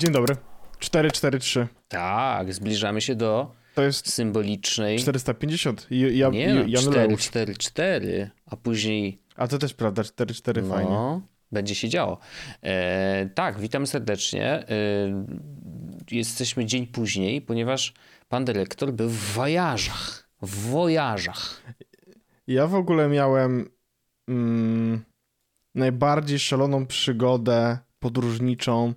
Dzień dobry. 443. Tak, zbliżamy się do To jest symbolicznej. 450. I- Ja, Nie no, Jan 4, Leusz. 4, 4, a później A to też prawda, 44 fajnie. no, będzie się działo. E, tak, witam serdecznie. E, jesteśmy dzień później, ponieważ pan dyrektor był w wojażach. W wojażach. Ja w ogóle miałem mm, najbardziej szaloną przygodę podróżniczą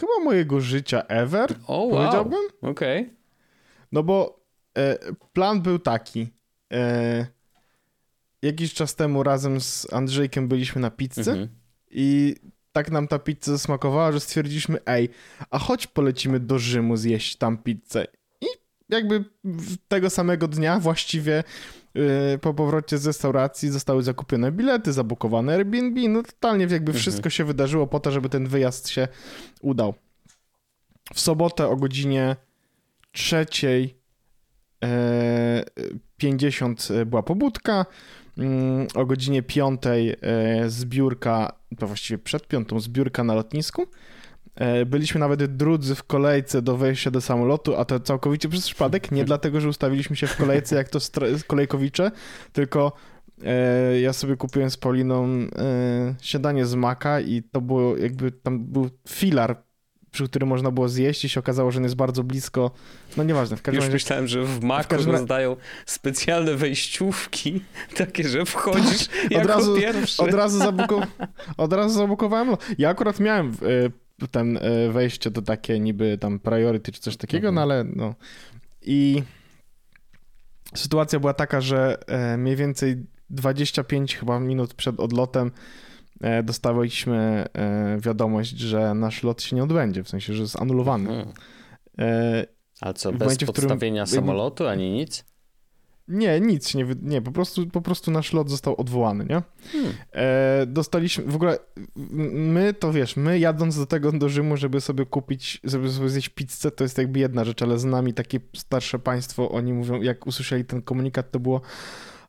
chyba mojego życia ever, O, wow. powiedziałbym. Okej. No bo e, plan był taki. E, jakiś czas temu razem z Andrzejkiem byliśmy na pizzy Mhm. i tak nam ta pizza zasmakowała, że stwierdziliśmy, ej, a chodź polecimy do Rzymu zjeść tam pizzę. I jakby tego samego dnia właściwie po powrocie z restauracji zostały zakupione bilety, zabukowane Airbnb, no totalnie jakby wszystko się wydarzyło po to, żeby ten wyjazd się udał. W sobotę o godzinie trzeciej e, 50 była pobudka, Mm, o godzinie 5 e, zbiórka, to właściwie przed piątą, zbiórka na lotnisku. E, Byliśmy nawet drudzy w kolejce do wejścia do samolotu, a to całkowicie przez przypadek, nie dlatego, że ustawiliśmy się w kolejce jak to kolejkowicze, tylko e, ja sobie kupiłem z Pauliną e, śniadanie z maka i to było jakby, tam był filar, przy którym można było zjeść i się okazało, że on jest bardzo blisko, no nieważne, w każdym Już razie myślałem, że w Macu każdym rozdają specjalne wejściówki, takie, że wchodzisz jako Tak, razu- pierwszy. Od razu, zabuko... od razu zabukowałem. Ja akurat miałem e, ten wejście do takie niby tam priority czy coś takiego, Mhm. no ale no. I sytuacja była taka, że e, mniej więcej 25 chyba minut przed odlotem e, dostawaliśmy e, wiadomość, że nasz lot się nie odbędzie, w sensie, że jest anulowany. Mhm. E, A co, bez momencie, którym- podstawienia jakby- samolotu ani nic? Nie, nic się nie, nie po, prostu, po prostu nasz lot został odwołany, nie? Hmm. E, dostaliśmy, w ogóle my, to wiesz, my jadąc do tego do Rzymu, żeby sobie kupić, żeby sobie zjeść pizzę, to jest jakby jedna rzecz, ale z nami takie starsze państwo, oni mówią, jak usłyszeli ten komunikat, to było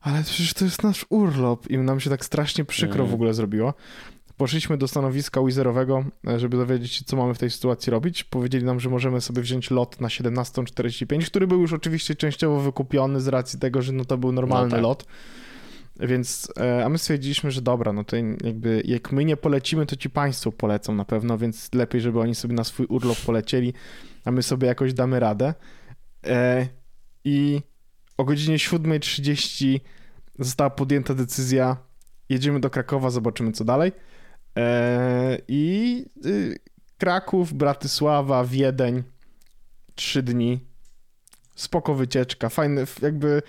ale przecież to jest nasz urlop i nam się tak strasznie przykro Mm. w ogóle zrobiło. Poszliśmy do stanowiska wizerowego, e, żeby dowiedzieć się, co mamy w tej sytuacji robić. Powiedzieli nam, że możemy sobie wziąć lot na 17.45, który był już oczywiście częściowo wykupiony z racji tego, że no to był normalny No tak. lot. Więc, e, a my stwierdziliśmy, że dobra, no to jakby jak my nie polecimy, to ci państwo polecą na pewno, więc lepiej, żeby oni sobie na swój urlop polecieli, a my sobie jakoś damy radę. E, I o godzinie 7.30 została podjęta decyzja, jedziemy do Krakowa, zobaczymy co dalej. E, I y, Kraków, Bratysława, Wiedeń, trzy dni. Spoko wycieczka, fajne, jakby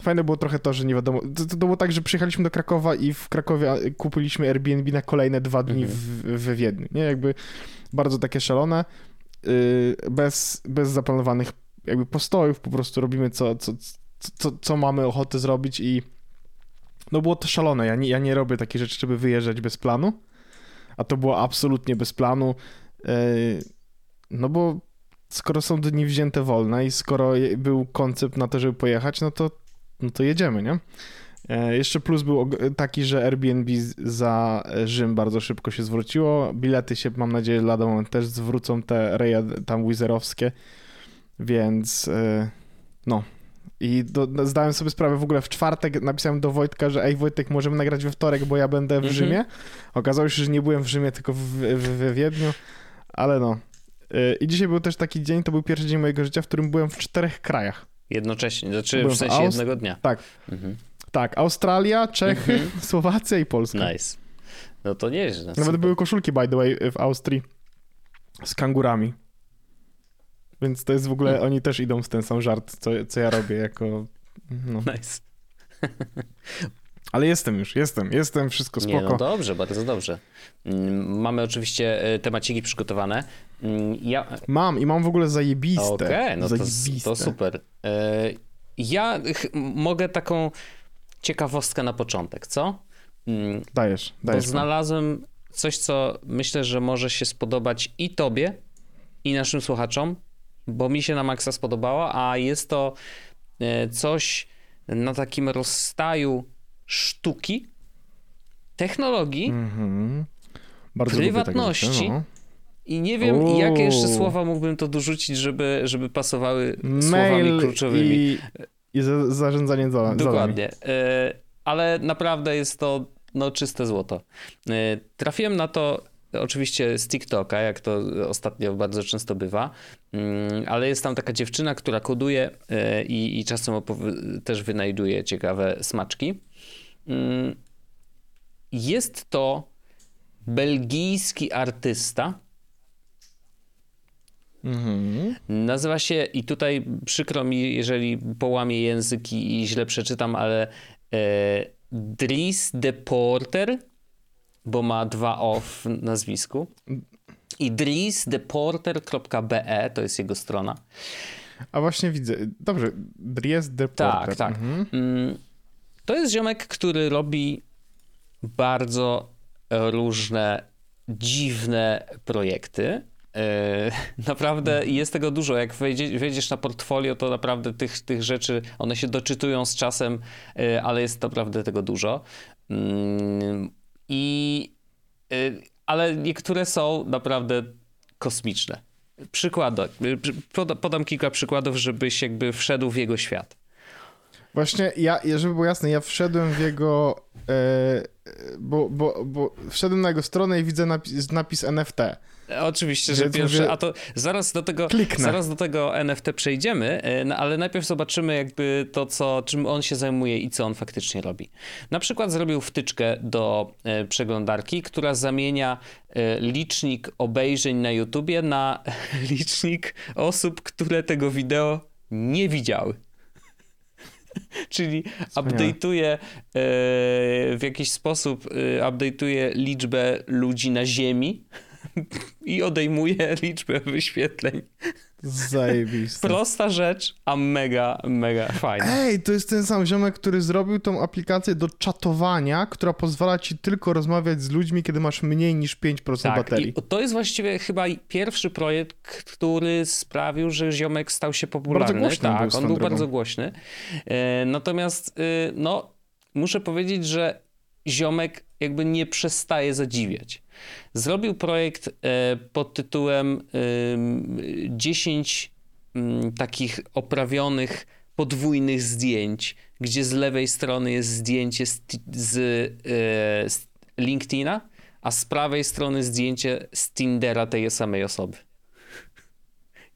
fajne było trochę to, że nie wiadomo, to, to było tak, że przyjechaliśmy do Krakowa i w Krakowie kupiliśmy Airbnb na kolejne dwa dni Mhm. w, we Wiedniu, nie? Jakby bardzo takie szalone, y, bez, bez zaplanowanych jakby postojów, po prostu robimy co, co, co, co mamy ochotę zrobić i no było to szalone, ja nie, ja nie robię takich rzeczy, żeby wyjeżdżać bez planu, a to było absolutnie bez planu, yy, no bo skoro są dni wzięte wolne i skoro był koncept na to, żeby pojechać, no to, no to jedziemy, nie? E, Jeszcze plus był taki, że Airbnb za Rzym bardzo szybko się zwróciło. Bilety się, mam nadzieję, lada moment też zwrócą te reje tam wizerowskie, więc e, no. I do, no, zdałem sobie sprawę w ogóle w czwartek, napisałem do Wojtka, że ej Wojtek, możemy nagrać we wtorek, bo ja będę w Mhm. Rzymie. Okazało się, że nie byłem w Rzymie, tylko w, w, we Wiedniu, ale no. E, I dzisiaj był też taki dzień, to był pierwszy dzień mojego życia, w którym byłem w czterech krajach. Jednocześnie, znaczy Byłem w w sensie Aust- jednego dnia. Tak. Mhm. Tak, Australia, Czechy, Mhm. Słowacja i Polska. Nice. No to nieźle. Nawet super. były koszulki, by the way, w Austrii z kangurami. Więc to jest w ogóle, Hmm. oni też idą w ten sam żart, co, co ja robię jako... No. Nice. Ale jestem już, jestem, jestem, wszystko Nie, spoko. no dobrze, bardzo dobrze. Mm, Mamy oczywiście e, temaciki przygotowane. Mm, Ja... Mam i mam w ogóle zajebiste. Okej, no to, zajebiste. to super. E, Ja mogę taką ciekawostkę na początek, co? Mm, Dajesz, Bo dajesz. pan. znalazłem coś, co myślę, że może się spodobać i tobie, i naszym słuchaczom, bo mi się na maksa spodobało, a jest to e, coś na takim rozstaju sztuki, technologii lubię takie prywatności. no. I nie wiem, Uuu. jakie jeszcze słowa mógłbym to dorzucić, żeby, żeby pasowały słowami Mail kluczowymi. i, i za- zarządzanie za-. Dokładnie. E, Ale naprawdę jest to no, czyste złoto. E, Trafiłem na to oczywiście z TikToka, jak to ostatnio bardzo często bywa, Mm, ale jest tam taka dziewczyna, która koduje e, i, i czasem też wynajduje ciekawe smaczki. Mm, Jest to belgijski artysta, Mhm. Nazywa się, i tutaj przykro mi, jeżeli połamię język i, i źle przeczytam, ale e, Dries de Porter, bo ma dwa o w nazwisku. I driesdeporter.be to jest jego strona. A właśnie widzę. Dobrze, Dries de Tak, tak. Mhm. Mm, To jest ziomek, który robi bardzo różne, dziwne projekty. E, Naprawdę jest tego dużo. Jak wejdzie, wejdziesz na portfolio, to naprawdę tych, tych rzeczy, one się doczytują z czasem, e, ale jest naprawdę tego dużo. I, e, ale niektóre są naprawdę kosmiczne. Przykłady. Poda- Podam kilka przykładów, żebyś jakby wszedł w jego świat. Właśnie ja, żeby było jasne, ja wszedłem w jego. E, bo, bo, bo wszedłem na jego stronę i widzę napis, napis NFT. Oczywiście, że mówię, a to zaraz do tego, kliknę. zaraz do tego NFT przejdziemy, e, no, ale najpierw zobaczymy jakby to, co, czym on się zajmuje i co on faktycznie robi. Na przykład zrobił wtyczkę do e, przeglądarki, która zamienia e, licznik obejrzeń na YouTubie na licznik osób, które tego wideo nie widziały. Czyli update'uje w jakiś sposób update'uje liczbę ludzi na Ziemi i odejmuje liczbę wyświetleń. Zajebiste. Prosta rzecz, a mega, mega fajna. Ej, to jest ten sam ziomek, który zrobił tą aplikację do czatowania, która pozwala ci tylko rozmawiać z ludźmi, kiedy masz mniej niż 5% Tak, baterii. i to jest właściwie chyba pierwszy projekt, który sprawił, że ziomek stał się popularny. głośny tak, był on był drogą. bardzo głośny. E, natomiast, e, no, muszę powiedzieć, że ziomek jakby nie przestaje zadziwiać. Zrobił projekt e, pod tytułem e, 10 mm, takich oprawionych podwójnych zdjęć, gdzie z lewej strony jest zdjęcie z, z, e, z LinkedIna, a z prawej strony zdjęcie z Tindera tej samej osoby.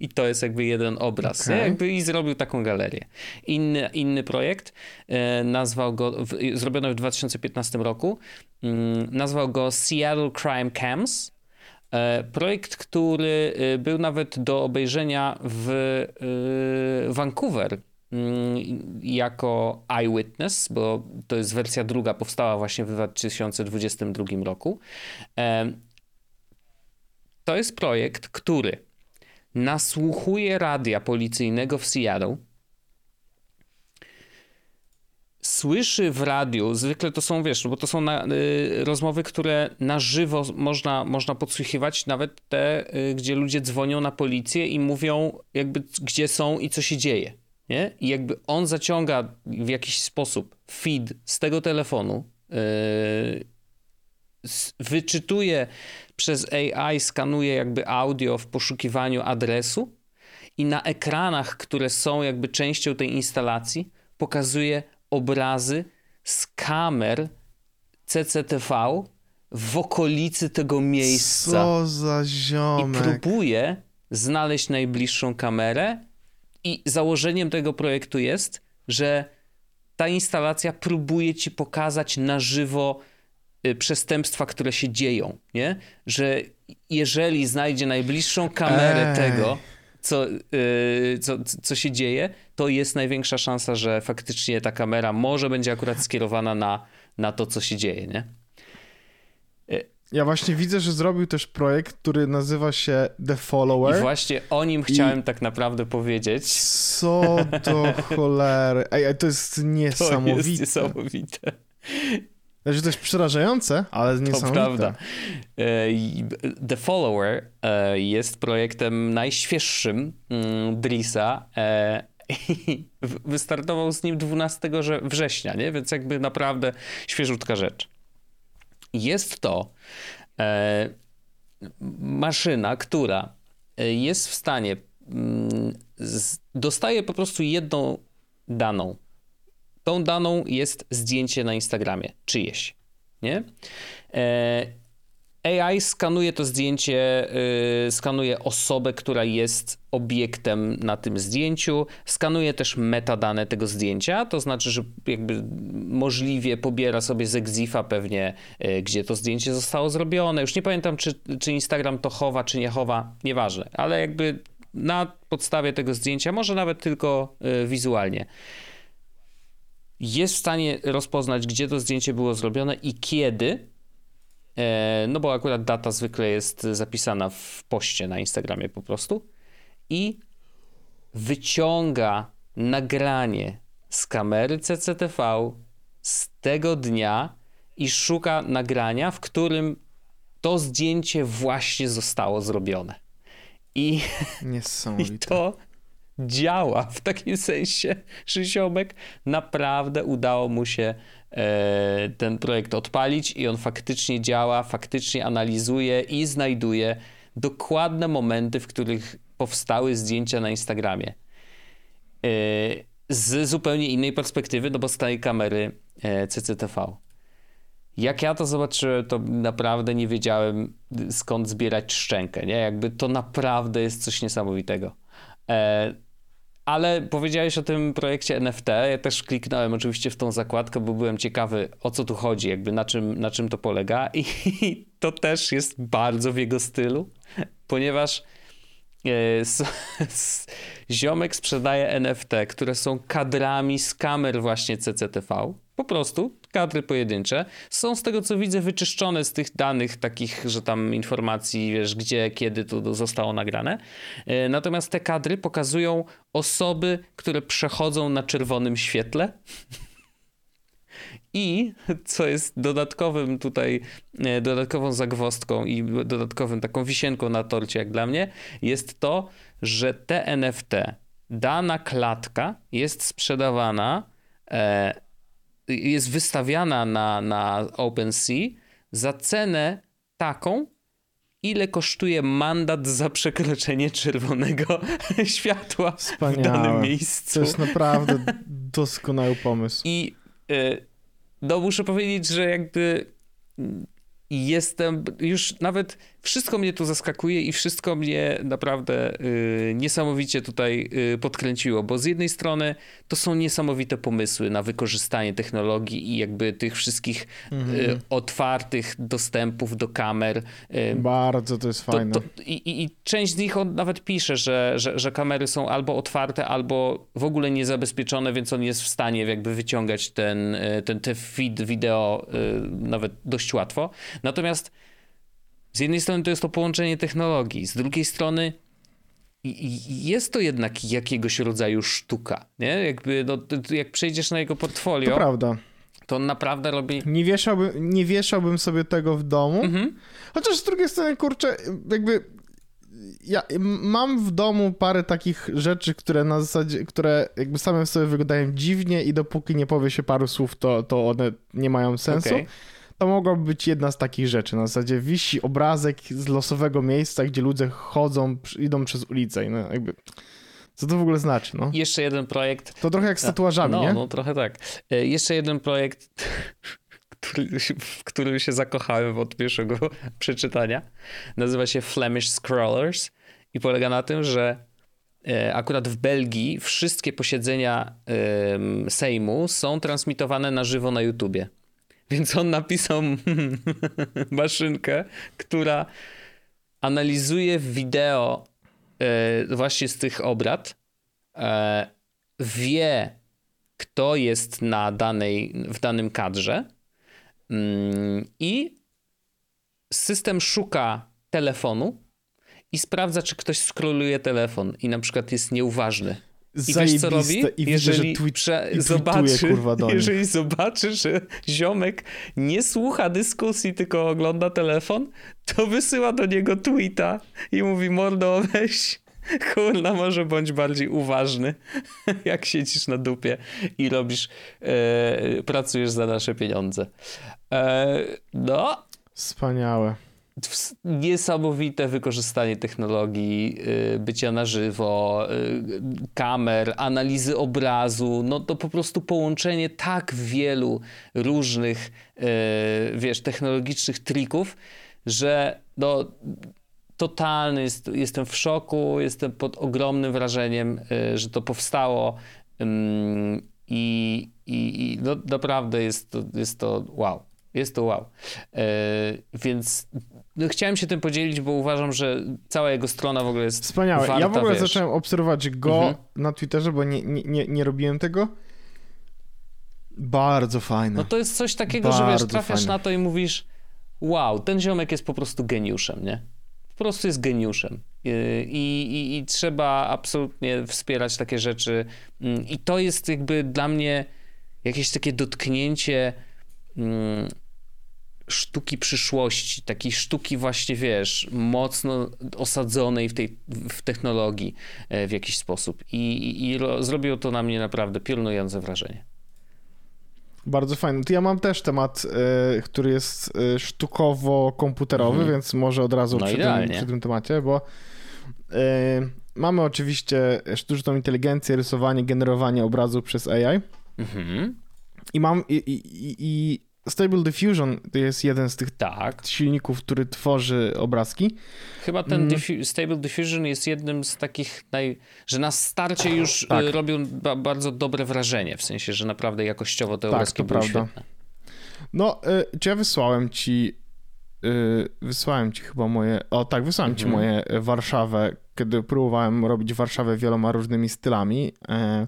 I to jest jakby jeden obraz. Nie? Jakby I zrobił taką galerię. Inny, inny projekt, e, nazwał go, w, zrobiony w 2015 roku, mm, nazwał go Seattle Crime Cams. E, projekt, który e, był nawet do obejrzenia w Vancouver mm, jako Eyewitness, bo to jest wersja druga, powstała właśnie w 2022 roku. To jest projekt, który nasłuchuje radia policyjnego w Seattle, słyszy w radiu, zwykle to są, wiesz, bo to są na, y, rozmowy, które na żywo można, można podsłuchiwać, nawet te, y, gdzie ludzie dzwonią na policję i mówią jakby gdzie są i co się dzieje, nie? I jakby on zaciąga w jakiś sposób feed z tego telefonu, y, wyczytuje przez AI, skanuje jakby audio w poszukiwaniu adresu i na ekranach, które są jakby częścią tej instalacji, pokazuje obrazy z kamer CCTV w okolicy tego miejsca Co za i ziomek. próbuje znaleźć najbliższą kamerę i założeniem tego projektu jest, że ta instalacja próbuje ci pokazać na żywo przestępstwa, które się dzieją, nie? Że jeżeli znajdzie najbliższą kamerę Ej. tego, co, y, co, co się dzieje, to jest największa szansa, że faktycznie ta kamera może będzie akurat skierowana na, na to, co się dzieje, nie? Ja właśnie widzę, że zrobił też projekt, który nazywa się The I Follower. właśnie o nim chciałem tak naprawdę powiedzieć. Co do cholery. Ej, to jest To niesamowite. jest niesamowite. Znaczy, to jest przerażające, ale To niesamowite. prawda. E, The Follower e, jest projektem najświeższym mm, Drisa e, wystartował z nim 12 że- września, nie? więc jakby naprawdę świeżutka rzecz. Jest to e, maszyna, która jest w stanie, mm, dostaje po prostu jedną daną. Tą daną jest zdjęcie na Instagramie, czyjeś, nie? E, AI skanuje to zdjęcie, yy, skanuje osobę, która jest obiektem na tym zdjęciu, skanuje też metadane tego zdjęcia, to znaczy, że jakby możliwie pobiera sobie z Exifa pewnie, yy, gdzie to zdjęcie zostało zrobione. Już nie pamiętam, czy, czy Instagram to chowa, czy nie chowa, nieważne, ale jakby na podstawie tego zdjęcia, może nawet tylko yy, wizualnie, jest w stanie rozpoznać, gdzie to zdjęcie było zrobione i kiedy. E, no bo akurat data zwykle jest zapisana w poście na Instagramie po prostu. I wyciąga nagranie z kamery CCTV z tego dnia i szuka nagrania, w którym to zdjęcie właśnie zostało zrobione. I, i to działa w takim sensie, że ziomek naprawdę udało mu się E, ten projekt odpalić i on faktycznie działa, faktycznie analizuje i znajduje dokładne momenty, w których powstały zdjęcia na Instagramie. E, z zupełnie innej perspektywy, no bo z tej kamery e, CCTV. Jak ja to zobaczyłem, to naprawdę nie wiedziałem skąd zbierać szczękę, nie? Jakby to naprawdę jest coś niesamowitego. Ale powiedziałeś o tym projekcie NFT. Ja też kliknąłem oczywiście w tą zakładkę, bo byłem ciekawy o co tu chodzi, jakby na czym, na czym to polega. I to też jest bardzo w jego stylu, ponieważ e, ziomek sprzedaje NFT, które są kadrami z kamer właśnie CCTV. Po prostu kadry pojedyncze. Są z tego co widzę wyczyszczone z tych danych takich, że tam informacji, wiesz, gdzie, kiedy to zostało nagrane. E, natomiast te kadry pokazują osoby, które przechodzą na czerwonym świetle. I co jest dodatkowym tutaj, e, dodatkową zagwostką i dodatkowym taką wisienką na torcie, jak dla mnie, jest to, że te NFT, dana klatka jest sprzedawana e, jest wystawiana na, na OpenSea za cenę taką, ile kosztuje mandat za przekroczenie czerwonego światła Wspaniałe. w danym miejscu. To jest naprawdę doskonały pomysł. I y, no muszę powiedzieć, że jakby jestem już nawet wszystko mnie tu zaskakuje i wszystko mnie naprawdę y, niesamowicie tutaj y, podkręciło, bo z jednej strony to są niesamowite pomysły na wykorzystanie technologii i jakby tych wszystkich y, mhm. otwartych dostępów do kamer. Y, Bardzo to jest fajne. To, i, i, część z nich on nawet pisze, że, że, że kamery są albo otwarte, albo w ogóle niezabezpieczone, więc on jest w stanie jakby wyciągać ten, y, ten te feed wideo y, nawet dość łatwo. Natomiast z jednej strony to jest to połączenie technologii, z drugiej strony jest to jednak jakiegoś rodzaju sztuka, nie? Jakby, no, jak przejdziesz na jego portfolio... To prawda. To on naprawdę robi... Nie wieszałbym, nie wieszałbym sobie tego w domu, mhm. chociaż z drugiej strony, kurczę, jakby ja mam w domu parę takich rzeczy, które na zasadzie, które jakby same w sobie wyglądają dziwnie i dopóki nie powie się paru słów, to, to one nie mają sensu. Okay to mogłaby być jedna z takich rzeczy. Na zasadzie wisi obrazek z losowego miejsca, gdzie ludzie chodzą, idą przez ulicę i no jakby... Co to w ogóle znaczy, no? Jeszcze jeden projekt. To trochę jak z tatuażami, no, nie? No, trochę tak. E, jeszcze jeden projekt, który, w którym się zakochałem od pierwszego przeczytania. Nazywa się Flemish Scrollers i polega na tym, że e, akurat w Belgii wszystkie posiedzenia Sejmu są transmitowane na żywo na YouTubie. Więc on napisał maszynkę, która analizuje wideo e, właśnie z tych obrad, e, wie, kto jest na danej, w danym kadrze mm, i system szuka telefonu i sprawdza, czy ktoś skroluje telefon i na przykład jest nieuważny. I wiesz co robi? I jeżeli widzę, że prze... zobaczy, kurwa do jeżeli zobaczy, że ziomek nie słucha dyskusji, tylko ogląda telefon, to wysyła do niego tweeta i mówi mordo weź kurna, może bądź bardziej uważny, jak siedzisz na dupie i robisz, e, pracujesz za nasze pieniądze. E, no. Wspaniałe. Niesamowite wykorzystanie technologii y, bycia na żywo, y, kamer, analizy obrazu, no to po prostu połączenie tak wielu różnych, y, wiesz, technologicznych trików, że no totalny jest, jestem w szoku, jestem pod ogromnym wrażeniem, że to powstało i, i, i no, naprawdę jest to, jest to wow. Jest to wow. Więc chciałem się tym podzielić, bo uważam, że cała jego strona w ogóle jest Wspaniałe. Warta, ja w ogóle wiesz. zacząłem obserwować go mhm. na Twitterze, bo nie, nie, nie, nie robiłem tego. Bardzo fajne. No to jest coś takiego, Bardzo że wiesz, trafiasz fajne. na to i mówisz wow, ten ziomek jest po prostu geniuszem, nie? Po prostu jest geniuszem. I, i, i trzeba absolutnie wspierać takie rzeczy. Mm, I to jest jakby dla mnie jakieś takie dotknięcie mm, sztuki przyszłości, takiej sztuki właśnie, wiesz, mocno osadzonej w tej w technologii e, w jakiś sposób. I, i, i zrobiło to na mnie naprawdę piorunujące wrażenie. Bardzo fajny. To ja mam też temat, y, który jest y, sztukowo-komputerowy, mhm. więc może od razu no przy, tym, przy, tym, temacie, bo y, mamy oczywiście sztuczną inteligencję, rysowanie, generowanie obrazu przez AI. Mhm. I mam i, i, i Stable Diffusion to jest jeden z tych tak. silników, który tworzy obrazki. Chyba ten mm. diffu Stable Diffusion jest jednym z takich, naj... że na starcie już tak. Y, robią ba bardzo dobre wrażenie, w sensie, że naprawdę jakościowo te tak, obrazki były prawda. świetne. No, y, czy ja wysłałem ci y, wysłałem ci chyba moje, o tak, wysłałem ci mhm. moje Warszawę, kiedy próbowałem robić Warszawę wieloma różnymi stylami. Y,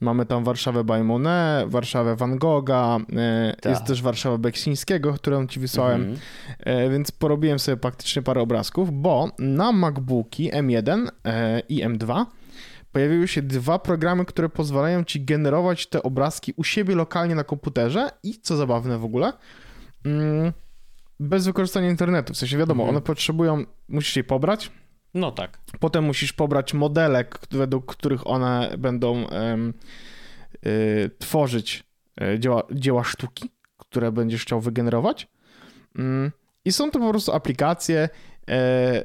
Mamy tam Warszawę Bajmone, Warszawę Van Gogha, e, Ta. jest też Warszawa Beksińskiego, którą ci wysłałem, mhm. E, więc porobiłem sobie praktycznie parę obrazków, bo na MacBooki M1 e, i M2 pojawiły się dwa programy, które pozwalają ci generować te obrazki u siebie lokalnie na komputerze i co zabawne w ogóle, mm, bez wykorzystania internetu. W sensie wiadomo, mhm. one potrzebują, musisz je pobrać, no tak. Potem musisz pobrać modele, według których one będą y, tworzyć y, dzieła, dzieła sztuki, które będziesz chciał wygenerować. Mm, I są to po prostu aplikacje. E,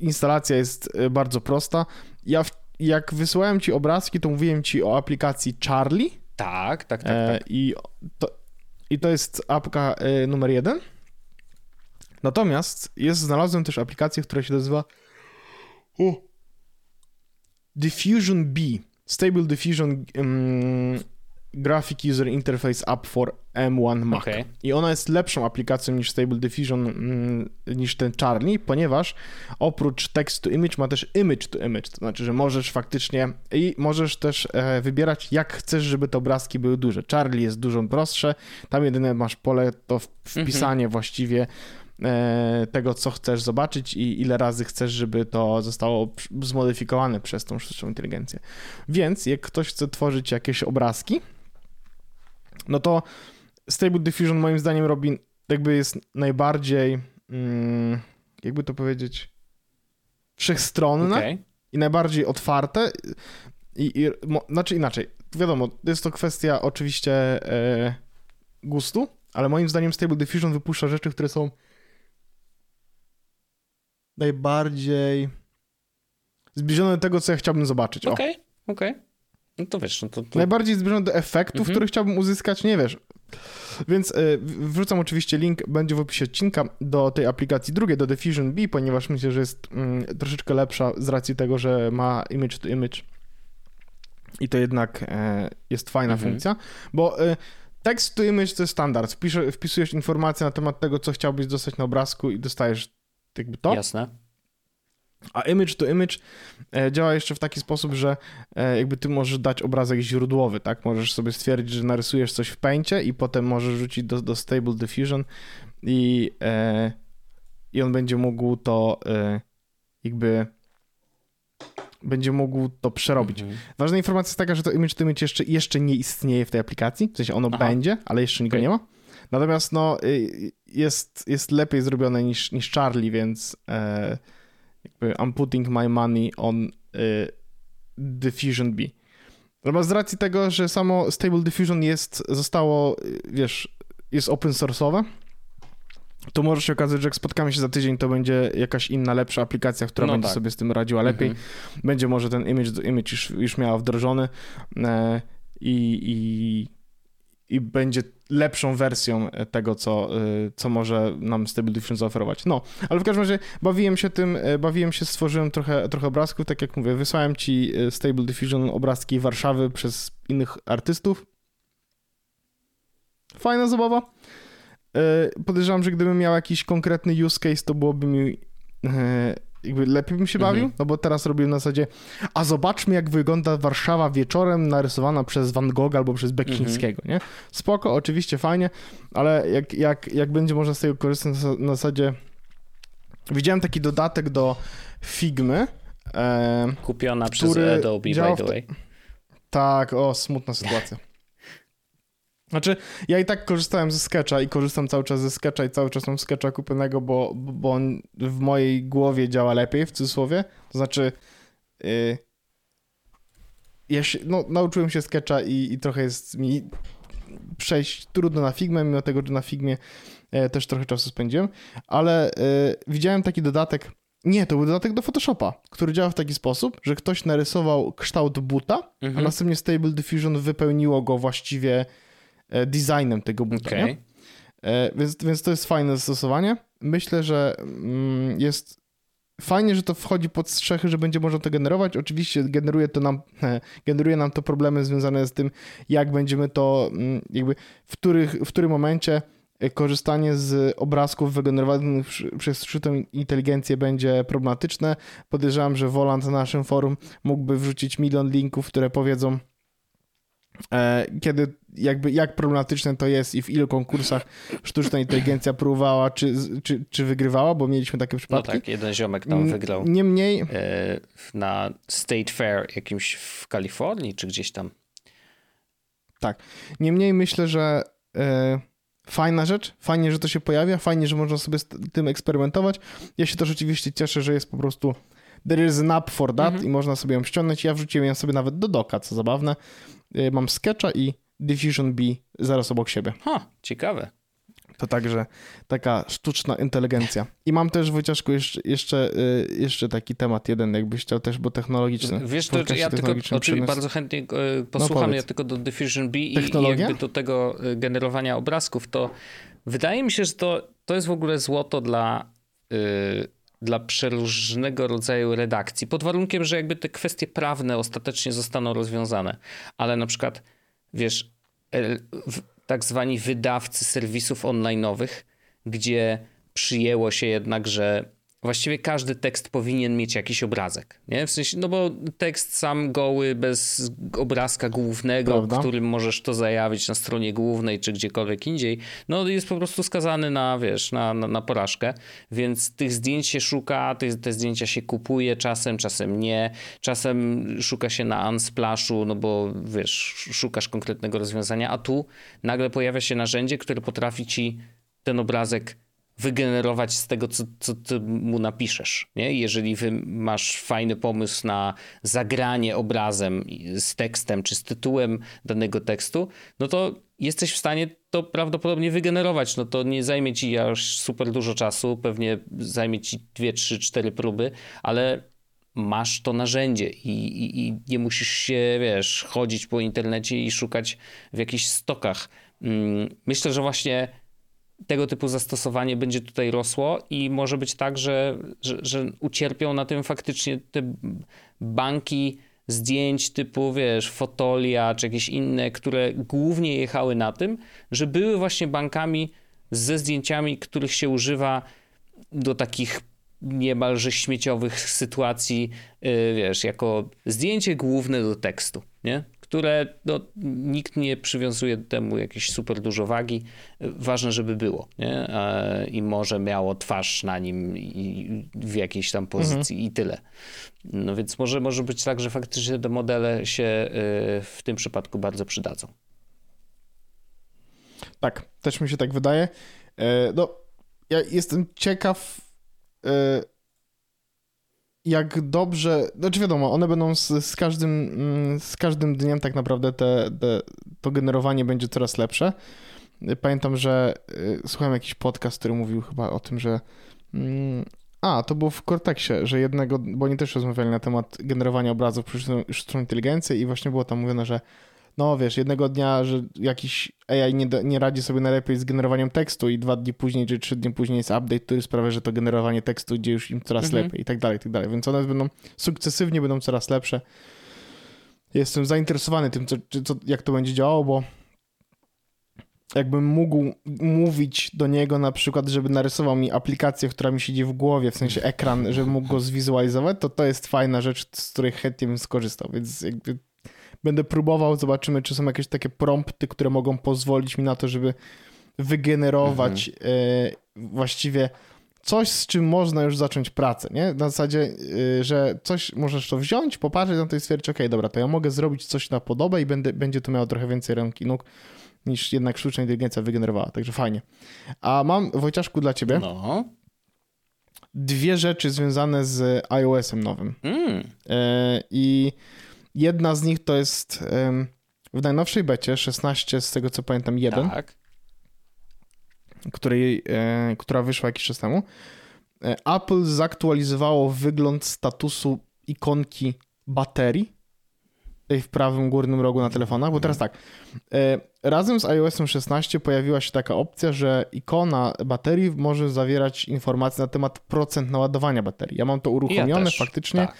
instalacja jest e, bardzo prosta. Ja jak wysyłałem ci obrazki, to mówiłem ci o aplikacji Charlie. Tak, tak, tak. E, tak. I, to, I to jest apka numer jeden. Natomiast jest, znalazłem też aplikację, która się nazywa Diffusion B. Stable Diffusion um, Graphic User Interface App for M1 Mac. Okay. I ona jest lepszą aplikacją niż Stable Diffusion, um, niż ten Charlie, ponieważ oprócz text to image ma też image to image. To znaczy, że możesz faktycznie i możesz też e, wybierać, jak chcesz, żeby te obrazki były duże. Charlie jest dużo prostsze. Tam jedyne masz pole to wpisanie mm -hmm. właściwie tego, co chcesz zobaczyć i ile razy chcesz, żeby to zostało zmodyfikowane przez tą sztuczną inteligencję. Więc jak ktoś chce tworzyć jakieś obrazki, no to Stable Diffusion moim zdaniem robi, jakby jest najbardziej, mm, jakby to powiedzieć, wszechstronne okay. i najbardziej otwarte. I, i znaczy inaczej, wiadomo, jest to kwestia oczywiście e, gustu, ale moim zdaniem Stable Diffusion wypuszcza rzeczy, które są najbardziej zbliżone do tego, co ja chciałbym zobaczyć. Okej, okej. Okay. No to wiesz, no to, to... Najbardziej zbliżone do efektów, mhm. które chciałbym uzyskać, nie wiesz. Więc y, wrzucam oczywiście link, będzie w opisie odcinka do tej aplikacji drugiej, do Diffusion B, ponieważ myślę, że jest y, troszeczkę lepsza z racji tego, że ma image to image. I to jednak y, jest fajna mhm. funkcja, bo y, text to image to jest standard. Wpisz, wpisujesz informacje na temat tego, co chciałbyś dostać na obrazku i dostajesz jakby to. Jasne. A image to image e, działa jeszcze w taki sposób, że e, jakby ty możesz dać obrazek źródłowy, tak? Możesz sobie stwierdzić, że narysujesz coś w Paincie i potem możesz rzucić do, do Stable Diffusion i, e, i on będzie mógł to jakby będzie mógł to przerobić. Mhm. Ważna informacja jest taka, że to image to image jeszcze, jeszcze nie istnieje w tej aplikacji, w sensie ono Aha. będzie, ale jeszcze okay. nie ma. Natomiast no, y, jest, jest lepiej zrobione niż, niż Charlie, więc e, jakby I'm putting my money on e, Diffusion B. Natomiast z racji tego, że samo Stable Diffusion jest, zostało, wiesz, jest open source'owe, to może się okazać, że jak spotkamy się za tydzień, to będzie jakaś inna, lepsza aplikacja, która No będzie tak. sobie z tym radziła lepiej. Mhm. Będzie może ten image, image już, już miała wdrożony e, i, i, i będzie lepszą wersją tego, co, e, co może nam Stable Diffusion zaoferować. No, ale w każdym razie bawiłem się tym, e, bawiłem się, stworzyłem trochę, trochę obrazków, tak jak mówię, wysłałem ci e, Stable Diffusion obrazki Warszawy przez innych artystów. Fajna zabawa. E, Podejrzewam, że gdybym miał jakiś konkretny use case, to byłoby mi e, jakby lepiej bym się bawił, Mhm. no bo teraz robię na zasadzie a zobaczmy jak wygląda Warszawa wieczorem narysowana przez Van Gogha albo przez Beksińskiego, nie? Spoko, oczywiście fajnie, ale jak, jak, jak będzie można z tego korzystać na, zasadzie widziałem taki dodatek do Figmy, e, Kupiona przez Adobe, by the way. Tak, o, smutna sytuacja. Znaczy, ja i tak korzystałem ze Sketcha i korzystam cały czas ze Sketcha i cały czas mam Sketcha kupionego, bo, bo on w mojej głowie działa lepiej, w cudzysłowie. To znaczy, yy, ja się, no, nauczyłem się Sketcha i, i trochę jest mi przejść trudno na Figmę, mimo tego, że na Figmie e, też trochę czasu spędziłem, ale e, widziałem taki dodatek, nie, to był dodatek do Photoshopa, który działa w taki sposób, że ktoś narysował kształt buta, a Mhm. następnie Stable Diffusion wypełniło go właściwie designem tego buta, nie? E, Więc, więc to jest fajne zastosowanie. Myślę, że mm, jest fajnie, że to wchodzi pod strzechy, że będzie można to generować. Oczywiście generuje to nam, generuje nam to problemy związane z tym, jak będziemy to, mm, jakby w, których, w którym momencie e, korzystanie z obrazków wygenerowanych przez sztuczną inteligencję będzie problematyczne. Podejrzewam, że Wolant na naszym forum mógłby wrzucić milion linków, które powiedzą, e, kiedy, jakby, jak problematyczne to jest i w ilu konkursach sztuczna inteligencja próbowała, czy, czy, czy wygrywała, bo mieliśmy takie No przypadki. tak, jeden ziomek tam wygrał Niemniej, e, na State Fair jakimś w Kalifornii, czy gdzieś tam. niemniej myślę, że e, fajna rzecz, fajnie, że to się pojawia, fajnie, że można sobie z tym eksperymentować. Ja się też oczywiście cieszę, że jest po prostu there is an app for that Mhm. i można sobie ją ściągnąć. Ja wrzuciłem ją sobie nawet do doka, co zabawne. E, Mam Sketcha i Diffusion B zaraz obok siebie. Ha, ciekawe. To także taka sztuczna inteligencja. I mam też, Wojciaszku, jeszcze, jeszcze, y, jeszcze taki temat jeden, jakbyś chciał też, bo technologiczny. Wiesz, to ja tylko oczywiście bardzo chętnie e, posłucham, powiedz. ja tylko do Diffusion B i, i jakby do tego e, generowania obrazków, to wydaje mi się, że to, to jest w ogóle złoto dla, y, dla przeróżnego rodzaju redakcji, pod warunkiem, że jakby te kwestie prawne ostatecznie zostaną rozwiązane. Ale na przykład, wiesz, e, tak zwani wydawcy serwisów online'owych, gdzie przyjęło się jednak, że właściwie każdy tekst powinien mieć jakiś obrazek, nie? W sensie, no bo tekst sam goły, bez obrazka głównego, Prawda. którym możesz to zajawić na stronie głównej czy gdziekolwiek indziej, no jest po prostu skazany na, wiesz, na, na, na porażkę, więc tych zdjęć się szuka, te, te zdjęcia się kupuje czasem, czasem nie, czasem szuka się na Unsplashu, no bo wiesz, szukasz konkretnego rozwiązania, a tu nagle pojawia się narzędzie, które potrafi ci ten obrazek wygenerować z tego, co, co ty mu napiszesz. Nie? Jeżeli masz fajny pomysł na zagranie obrazem z tekstem czy z tytułem danego tekstu, no to jesteś w stanie to prawdopodobnie wygenerować. No to nie zajmie ci aż super dużo czasu, pewnie zajmie ci dwie, trzy, cztery próby, ale masz to narzędzie i, i, i nie musisz się, wiesz, chodzić po internecie i szukać w jakichś stokach. Mm, Myślę, że właśnie tego typu zastosowanie będzie tutaj rosło i może być tak, że, że, że ucierpią na tym faktycznie te banki zdjęć typu, wiesz, Fotolia czy jakieś inne, które głównie jechały na tym, że były właśnie bankami ze zdjęciami, których się używa do takich niemalże śmieciowych sytuacji, yy, wiesz, jako zdjęcie główne do tekstu, nie? Które no, nikt nie przywiązuje temu jakieś super dużo wagi. Ważne, żeby było. Nie? I może miało twarz na nim i w jakiejś tam pozycji Mhm. i tyle. No więc może, może być tak, że faktycznie te modele się y, w tym przypadku bardzo przydadzą. Tak, też mi się tak wydaje. E, No, ja jestem ciekaw, e, jak dobrze. Znaczy, wiadomo, one będą z, z, każdym, mm, z każdym dniem tak naprawdę te, te, to generowanie będzie coraz lepsze. pamiętam, że y, słuchałem jakiś podcast, który mówił chyba o tym, że mm, a, to było w Cortexie, że jednego, bo oni też rozmawiali na temat generowania obrazów przez sztuczną inteligencję i właśnie było tam mówione, że no wiesz, jednego dnia, że jakiś AI nie, nie radzi sobie najlepiej z generowaniem tekstu i dwa dni później, czy trzy dni później jest update, który sprawia, że to generowanie tekstu idzie już im coraz mhm. lepiej i tak dalej, i tak dalej. Więc one będą sukcesywnie będą coraz lepsze. Jestem zainteresowany tym, co, co, jak to będzie działało, bo jakbym mógł mówić do niego na przykład, żeby narysował mi aplikację, która mi siedzi w głowie, w sensie ekran, żebym mógł go zwizualizować, to to jest fajna rzecz, z której chętnie bym skorzystał, więc jakby będę próbował, zobaczymy, czy są jakieś takie prompty, które mogą pozwolić mi na to, żeby wygenerować mhm. y, właściwie coś, z czym można już zacząć pracę, nie? Na zasadzie, y, że coś możesz to wziąć, popatrzeć na to i stwierdzić, ok, dobra, to ja mogę zrobić coś na podobę i będę, będzie to miało trochę więcej ręki nóg niż jednak sztuczna inteligencja wygenerowała, także fajnie. A mam, Wojciaszku, dla ciebie no. dwie rzeczy związane z iOS-em nowym. Mm. E, I jedna z nich to jest w najnowszej becie, 16 z tego co pamiętam, 1. Tak. Której, e, która wyszła jakiś czas temu. E, Apple zaktualizowało wygląd statusu ikonki baterii tutaj w prawym górnym rogu na telefonach, bo teraz tak, e, razem z iOS 16 pojawiła się taka opcja, że ikona baterii może zawierać informacje na temat procent naładowania baterii. Ja mam to uruchomione ja faktycznie. Tak.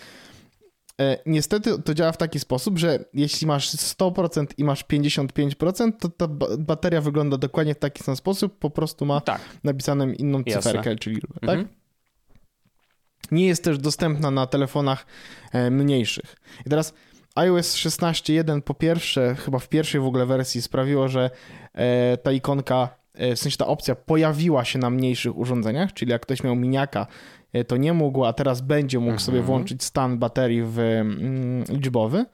E, niestety to działa w taki sposób, że jeśli masz 100% i masz 55%, to ta bateria wygląda dokładnie w taki sam sposób, po prostu ma tak. napisaną inną cyferkę, czyli liczbę, tak? Mhm. Nie jest też dostępna na telefonach e, mniejszych. I teraz iOS 16.1 po pierwsze, chyba w pierwszej w ogóle wersji sprawiło, że e, ta ikonka, w sensie ta opcja pojawiła się na mniejszych urządzeniach, czyli jak ktoś miał miniaka, to nie mógł, a teraz będzie mógł mhm. sobie włączyć stan baterii w mm, liczbowy.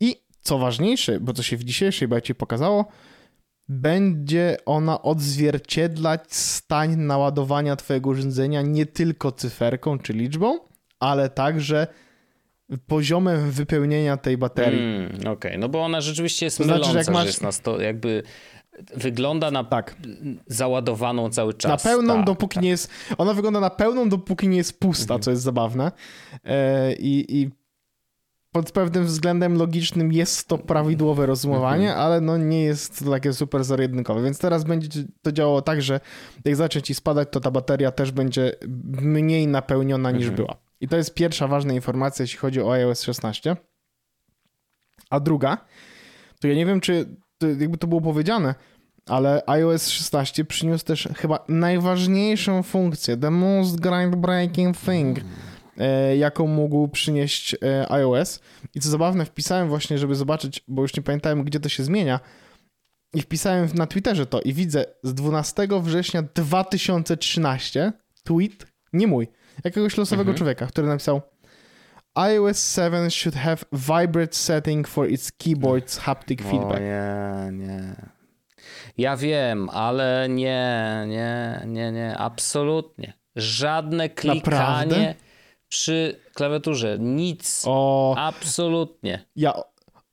I co ważniejsze, bo co się w dzisiejszej bajcie pokazało, będzie ona odzwierciedlać stań naładowania twojego urządzenia nie tylko cyferką czy liczbą, ale także poziomem wypełnienia tej baterii. Mm, Okej, okay. no bo ona rzeczywiście jest to myląca, znaczy, że, masz... jest na sto, jakby wygląda na tak. załadowaną cały czas. Na pełną, tak, dopóki tak. nie jest. Ona wygląda na pełną, dopóki nie jest pusta, mhm. co jest zabawne. E, i, I pod pewnym względem logicznym jest to prawidłowe rozumowanie, mhm. ale no nie jest to takie super zero Więc teraz będzie to działało tak, że jak zacznie ci spadać, to ta bateria też będzie mniej napełniona niż mhm. była. I to jest pierwsza ważna informacja, jeśli chodzi o iOS 16. A druga, to ja nie wiem, czy to, jakby to było powiedziane, ale iOS 16 przyniósł też chyba najważniejszą funkcję, the most groundbreaking thing, e, jaką mógł przynieść e, iOS. I co zabawne, wpisałem właśnie, żeby zobaczyć, bo już nie pamiętałem, gdzie to się zmienia. I wpisałem na Twitterze to i widzę z 12 września 2013 tweet, nie mój, jakiegoś losowego mhm. człowieka, który napisał iOS 7 should have vibrate setting for its keyboard's haptic feedback. O nie, nie. Ja wiem, ale nie, nie, nie, nie, absolutnie. Żadne klikanie Naprawdę? przy klawiaturze, nic. O, absolutnie. Ja,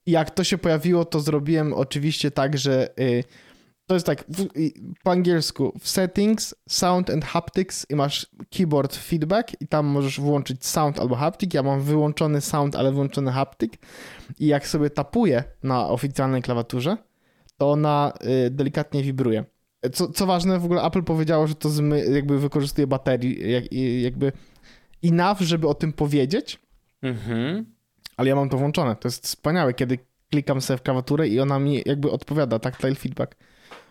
jak to się pojawiło, to zrobiłem oczywiście tak, że y, to jest tak, w, po angielsku w settings, sound and haptics i masz keyboard feedback i tam możesz włączyć sound albo haptic. Ja mam wyłączony sound, ale wyłączony haptic i jak sobie tapuję na oficjalnej klawiaturze, to ona y, delikatnie wibruje. Co, co ważne, w ogóle Apple powiedziało, że to zmy, jakby wykorzystuje baterii jak, jakby enough, żeby o tym powiedzieć. Mhm. Ale ja mam to włączone. To jest wspaniałe, kiedy klikam sobie w klawiaturę i ona mi jakby odpowiada, tactile feedback.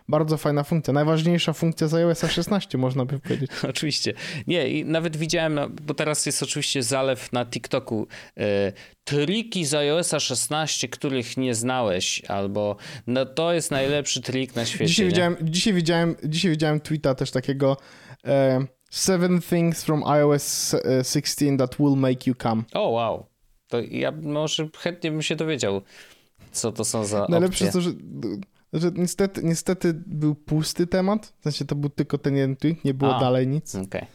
Bardzo fajna funkcja. Najważniejsza funkcja z iOS 16, można by powiedzieć. oczywiście. Nie, i nawet widziałem, no, bo teraz jest oczywiście zalew na TikToku. E, triki z iOS 16, których nie znałeś, albo no to jest najlepszy trik na świecie. Dzisiaj, widziałem, dzisiaj, widziałem, dzisiaj widziałem tweeta też takiego. E, seven things from iOS 16 e, that will make you come. O, oh, wow. To ja może chętnie bym się dowiedział, co to są za Najlepsze jest to, że że niestety, niestety był pusty temat, w sensie to był tylko ten jeden tweet, nie było A, dalej nic. Okej. Okay.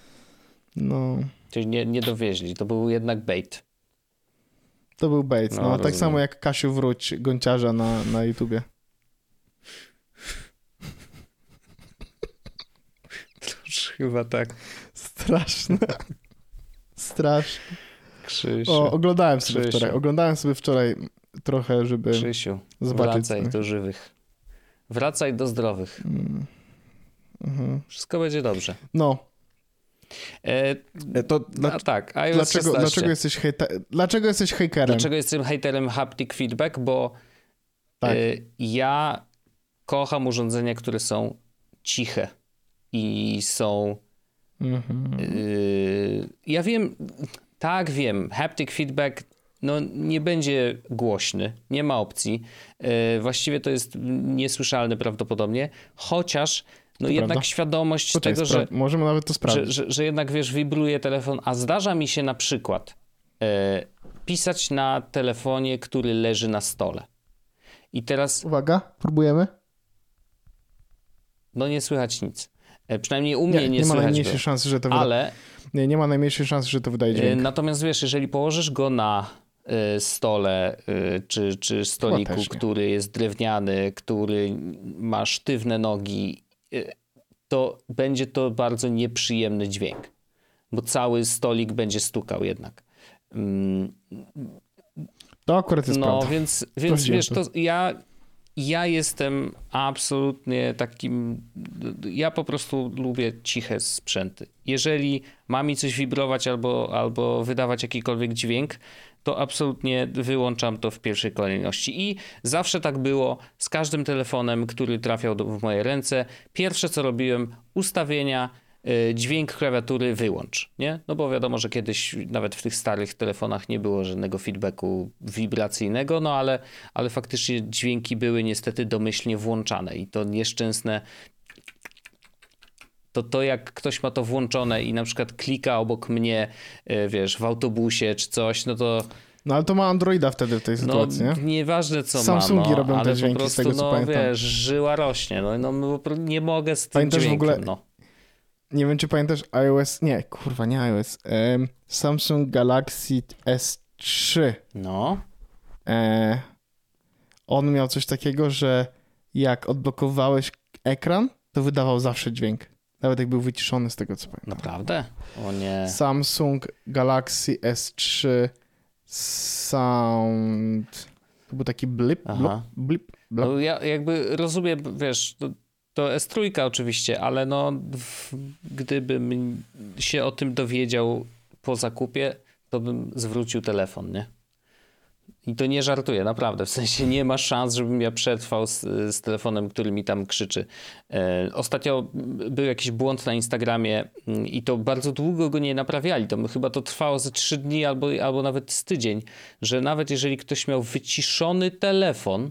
No. Czyli nie, nie dowieźli, to był jednak bait. To był bait, no, no tak samo jak Kasiu Wróć, gąciarza na, na YouTubie. Chyba tak. Straszne. Straszne. Krzysiu. O, oglądałem sobie Krzysiu. wczoraj. Oglądałem sobie wczoraj trochę, żeby Krzysiu, zobaczyć. wracaj do żywych. Wracaj do zdrowych. Mm. Mhm. Wszystko będzie dobrze. No, E, e, to dla, a tak, dlaczego, 16. dlaczego jesteś hejta, dlaczego jesteś hejkerem? Dlaczego jestem haterem haptic feedback? Bo Tak. e, ja kocham urządzenia, które są ciche i są Mhm. Yy, ja wiem, tak wiem, haptic feedback no, nie będzie głośny, nie ma opcji. Yy, właściwie to jest niesłyszalne prawdopodobnie, chociaż no, jednak prawda. świadomość tego, że, Możemy nawet to że, sprawdzić. że, że jednak wiesz, wibruje telefon, a zdarza mi się na przykład yy, pisać na telefonie, który leży na stole. I teraz Uwaga, próbujemy? no nie słychać nic. E, Przynajmniej u mnie Nie, nie, nie, ma słychać najmniejszej go. szansy, że to wyda... Ale nie, nie ma najmniejszej szansy, że to wydaje dźwięk. Natomiast wiesz, jeżeli położysz go na stole e, czy, czy stoliku, który jest drewniany, który ma sztywne nogi, e, to będzie to bardzo nieprzyjemny dźwięk, bo cały stolik będzie stukał jednak. Mm, To akurat jest No, prawda. więc, więc Sprawdziłem wiesz, to ja, ja jestem absolutnie takim. Ja po prostu lubię ciche sprzęty. Jeżeli ma mi coś wibrować albo, albo wydawać jakikolwiek dźwięk, to absolutnie wyłączam to w pierwszej kolejności. I zawsze tak było z każdym telefonem, który trafiał do, w moje ręce. Pierwsze co robiłem, ustawienia, dźwięk klawiatury wyłącz, nie? No bo wiadomo, że kiedyś nawet w tych starych telefonach nie było żadnego feedbacku wibracyjnego, no ale, ale faktycznie dźwięki były niestety domyślnie włączane i to nieszczęsne to to jak ktoś ma to włączone i na przykład klika obok mnie, y, wiesz, w autobusie czy coś, no to No ale to ma Androida wtedy w tej no, sytuacji, nie? nieważne co Samsungi ma, no, robią te ale po dźwięki, z prostu, tego, co no, pamiętam. wiesz, żyła rośnie, no, no po nie mogę z tym Pamiętasz w dźwiękiem, ogóle- no. Nie wiem, czy pamiętasz iOS... Nie, kurwa, nie iOS. Em, Samsung Galaxy S3. No, E, on miał coś takiego, że jak odblokowałeś ekran, to wydawał zawsze dźwięk. Nawet jak był wyciszony z tego, co pamiętam. naprawdę? O nie. Samsung Galaxy S3 Sound... To był taki blip, blop, blip, blop. No, ja jakby rozumiem, wiesz, to, to S3 oczywiście, ale no gdybym się o tym dowiedział po zakupie, to bym zwrócił telefon, nie? I to nie żartuję, naprawdę. W sensie nie ma szans, żebym ja przetrwał z, z telefonem, który mi tam krzyczy. E, ostatnio był jakiś błąd na Instagramie mm, i to bardzo długo go nie naprawiali. To chyba to trwało ze trzy dni albo, albo nawet z tydzień, że nawet jeżeli ktoś miał wyciszony telefon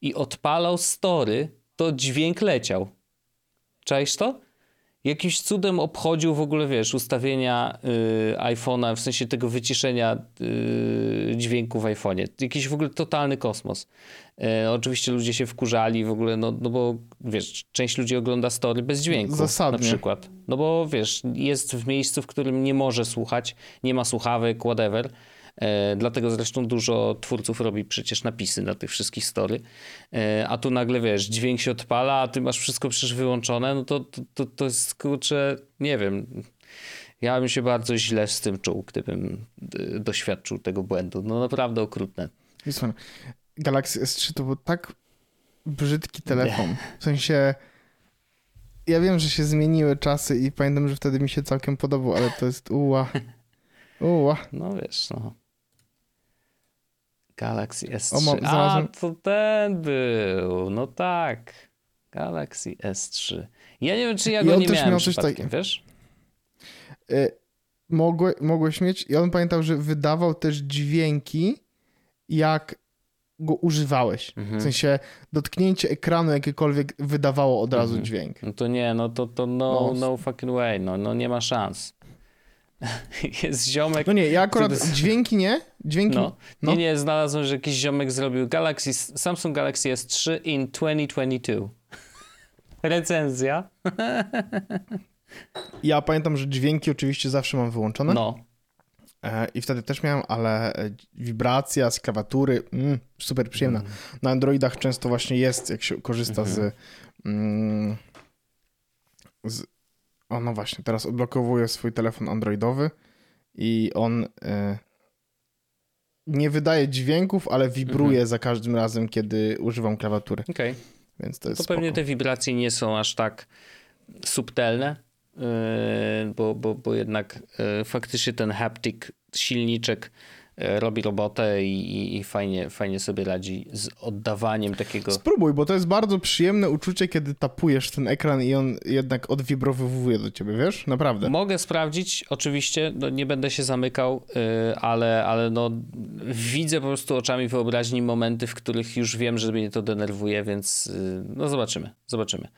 i odpalał story, to dźwięk leciał. Czaisz to? Jakimś cudem obchodził w ogóle, wiesz, ustawienia y, iPhone'a, w sensie tego wyciszenia y, dźwięku w iPhone'ie. Jakiś w ogóle totalny kosmos. E, oczywiście ludzie się wkurzali w ogóle, no, no bo wiesz, część ludzi ogląda story bez dźwięku Zasadnie. na przykład. No bo wiesz, jest w miejscu, w którym nie może słuchać, nie ma słuchawek, whatever. E, dlatego zresztą dużo twórców robi przecież napisy na tych wszystkich story. E, a tu nagle wiesz, dźwięk się odpala, a ty masz wszystko przecież wyłączone, no to, to, to, to jest kurczę, nie wiem. Ja bym się bardzo źle z tym czuł, gdybym y, doświadczył tego błędu. No naprawdę okrutne. Wiesz, Galaxy S3 to był tak brzydki telefon. W sensie ja wiem, że się zmieniły czasy i pamiętam, że wtedy mi się całkiem podobał, ale to jest uła. Uła. No wiesz, no. Galaxy S3. O, A, to ten był. No tak. Galaxy S3. Ja nie wiem, czy ja go on nie też miałem miał coś przypadkiem, takiego. wiesz? Y, mogłe, mogłeś mieć i on pamiętał, że wydawał też dźwięki jak go używałeś. Mhm. W sensie dotknięcie ekranu jakiekolwiek wydawało od razu Mhm. dźwięk. No to nie, no to, to no, No. no fucking way, no, no nie ma szans. Jest ziomek, No nie, ja akurat Który- dźwięki nie, dźwięki no. no. Nie, nie, znalazłem, że jakiś ziomek zrobił Galaxy, Samsung Galaxy S3 in 2022. Recenzja. Ja pamiętam, że dźwięki oczywiście zawsze mam wyłączone. No. E, I wtedy też miałem, ale e, wibracja z klawiatury, mm, super przyjemna. Na Androidach często właśnie jest, jak się korzysta z, mm, z O, no właśnie, teraz odblokowuję swój telefon androidowy i on e, nie wydaje dźwięków, ale wibruje mhm. za każdym razem, kiedy używam klawiatury. Okej. Okay. Więc to jest To pewnie te wibracje nie są aż tak subtelne, yy, bo, bo, bo jednak yy, faktycznie ten haptic silniczek E, robi robotę i, i, fajnie, fajnie sobie radzi z oddawaniem takiego. Spróbuj, bo to jest bardzo przyjemne uczucie, kiedy tapujesz ten ekran i on jednak odwibrowywuje do ciebie, wiesz? Naprawdę. Mogę sprawdzić, oczywiście, no nie będę się zamykał, yy, ale, ale no widzę po prostu oczami wyobraźni momenty, w których już wiem, że mnie to denerwuje, więc yy, no zobaczymy, zobaczymy.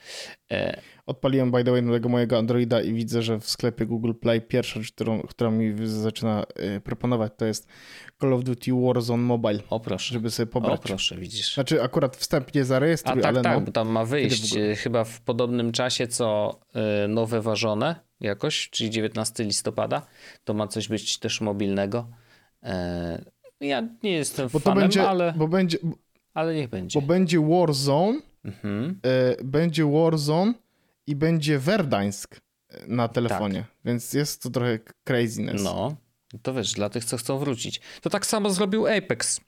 Odpaliłem, by the way, nowego mojego Androida i widzę, że w sklepie Google Play pierwsza rzecz, którą, którą mi zaczyna y, proponować, to jest Call of Duty Warzone Mobile. O proszę. Żeby sobie pobrać. O proszę, widzisz. Znaczy akurat wstępnie zarejestruj, A tak, ale tak, no, bo tam ma wyjść w chyba w podobnym czasie, co y, nowe ważone jakoś, czyli 19 listopada. To ma coś być też mobilnego. Ja nie jestem bo fanem, będzie, ale, bo będzie, ale niech będzie. Bo będzie Warzone, mhm. Będzie Warzone i będzie Verdańsk na telefonie, tak. więc jest to trochę craziness. No, to wiesz, dla tych, co chcą wrócić. To tak samo zrobił Apex.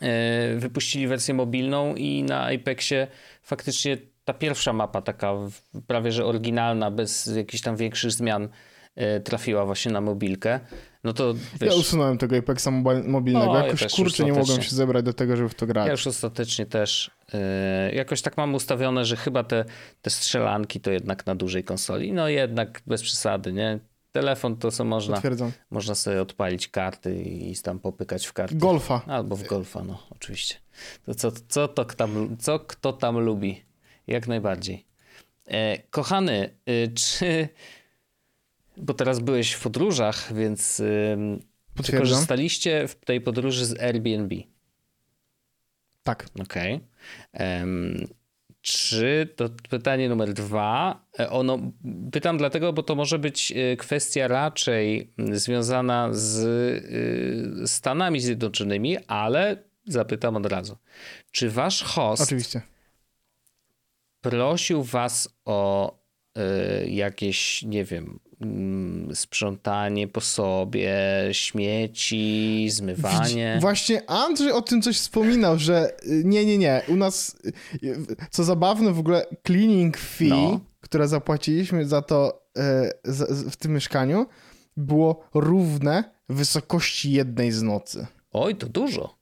E, wypuścili wersję mobilną i na Apexie faktycznie ta pierwsza mapa, taka prawie że oryginalna, bez jakichś tam większych zmian, e, trafiła właśnie na mobilkę. No to wiesz... Ja usunąłem tego Apexa mobilnego. No, Jakoś ja kurczę nie mogłem się zebrać do tego, żeby w to grać. Ja już ostatecznie też yy, jakoś tak mam ustawione, że chyba te, te strzelanki to jednak na dużej konsoli. No jednak bez przesady, nie? Telefon to co można. Potwierdzam. Można sobie odpalić karty i tam popykać w karty. Golfa. Albo w golfa, no oczywiście. To co, co, to tam, co kto tam lubi? Jak najbardziej. E, kochany, y, czy bo teraz byłeś w podróżach, więc czy korzystaliście w tej podróży z Airbnb? Tak. Okej. Okay. Um, czy to pytanie numer dwa? E, ono, pytam dlatego, bo to może być e, kwestia raczej związana z e, Stanami Zjednoczonymi, ale zapytam od razu. Czy wasz host Oczywiście. prosił was o jakieś, nie wiem, Mm, sprzątanie po sobie, śmieci, zmywanie. Właśnie Andrzej o tym coś wspominał, że y, nie, nie, nie. U nas, y, co zabawne w ogóle, cleaning fee, no. które zapłaciliśmy za to y, w tym mieszkaniu, było równe wysokości jednej z nocy. Oj, to dużo.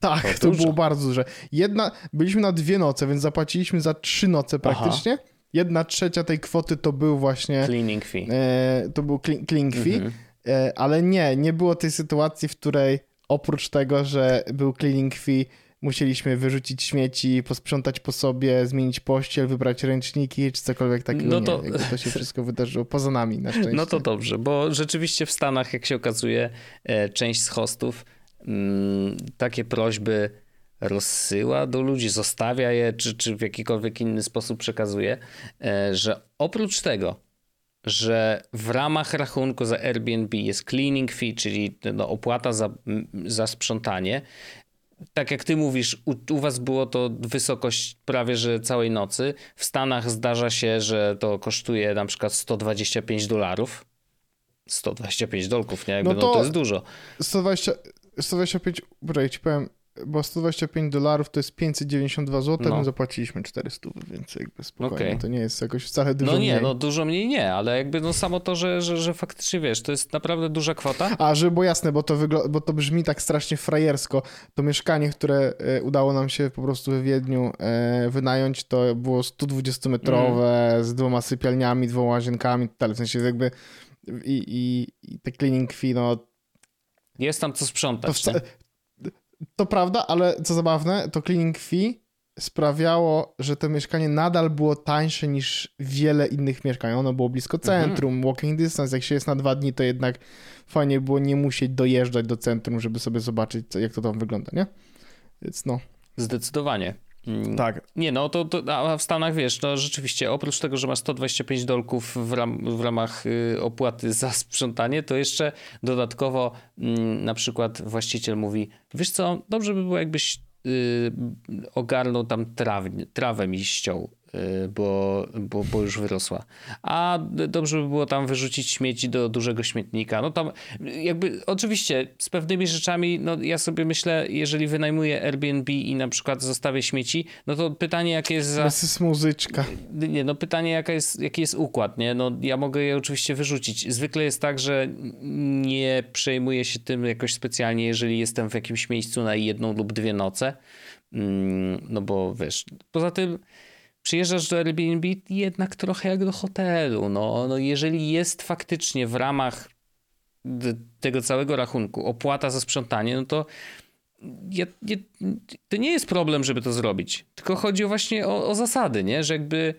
Tak, to, to było bardzo duże. Jedna, byliśmy na dwie noce, więc zapłaciliśmy za trzy noce praktycznie. Aha jedna trzecia tej kwoty to był właśnie... Cleaning fee. E, to był cleaning fee, mhm. e, ale nie, nie było tej sytuacji, w której oprócz tego, że był cleaning fee, musieliśmy wyrzucić śmieci, posprzątać po sobie, zmienić pościel, wybrać ręczniki, czy cokolwiek takiego. No to... Nie, to się wszystko wydarzyło poza nami na szczęście. No to dobrze, bo rzeczywiście w Stanach, jak się okazuje, e, część z hostów mm, takie prośby rozsyła do ludzi, zostawia je, czy, czy w jakikolwiek inny sposób przekazuje, e, że oprócz tego, że w ramach rachunku za Airbnb jest cleaning fee, czyli no, opłata za, za sprzątanie, tak jak ty mówisz, u, u, was było to wysokość prawie że całej nocy. W Stanach zdarza się, że to kosztuje na przykład 125 dolarów. 125 dolków, nie? Jakby, no, to, no to jest dużo. 120, 125, poczekaj, ci powiem, bo 125 dolarów to jest 592 zł, no. my zapłaciliśmy 400, więc jakby spokojnie, okay. to nie jest jakoś wcale dużo No nie, mniej. no dużo mniej nie, ale jakby no samo to, że, że, że faktycznie wiesz, to jest naprawdę duża kwota. A, że bo jasne, bo to, bo to brzmi tak strasznie frajersko, to mieszkanie, które e, udało nam się po prostu w Wiedniu e, wynająć, to było 120-metrowe, mm. z dwoma sypialniami, dwoma łazienkami, tak, w sensie jakby i, i, i te cleaning fee, no jest tam co sprzątać. To, to prawda, ale co zabawne, to cleaning fee sprawiało, że to mieszkanie nadal było tańsze niż wiele innych mieszkań. Ono było blisko mhm. centrum, mhm. walking distance. Jak się jest na dwa dni, to jednak fajnie było nie musieć dojeżdżać do centrum, żeby sobie zobaczyć, jak to tam wygląda, nie? Więc no. Zdecydowanie. Mm. Tak. Nie, no to, to a w Stanach wiesz, no rzeczywiście oprócz tego, że masz 125 dolków w, ram, w ramach y, opłaty za sprzątanie, to jeszcze dodatkowo y, na przykład właściciel mówi, wiesz co, dobrze by było jakbyś y, ogarnął tam traw, trawę mi ściął bo, bo, bo już wyrosła. A dobrze by było tam wyrzucić śmieci do dużego śmietnika. No tam jakby oczywiście z pewnymi rzeczami, no ja sobie myślę, jeżeli wynajmuję Airbnb i na przykład zostawię śmieci, no to pytanie jakie jest za... Jest muzyczka. Nie, no pytanie jaka jest, jaki jest układ, nie? No ja mogę je oczywiście wyrzucić. Zwykle jest tak, że nie przejmuję się tym jakoś specjalnie, jeżeli jestem w jakimś miejscu na jedną lub dwie noce. Mm, no bo wiesz, poza tym przyjeżdżasz do Airbnb jednak trochę jak do hotelu. No, no jeżeli jest faktycznie w ramach tego całego rachunku opłata za sprzątanie, no to ja, ja, to nie jest problem, żeby to zrobić. Tylko chodzi właśnie o, o zasady, nie? Że jakby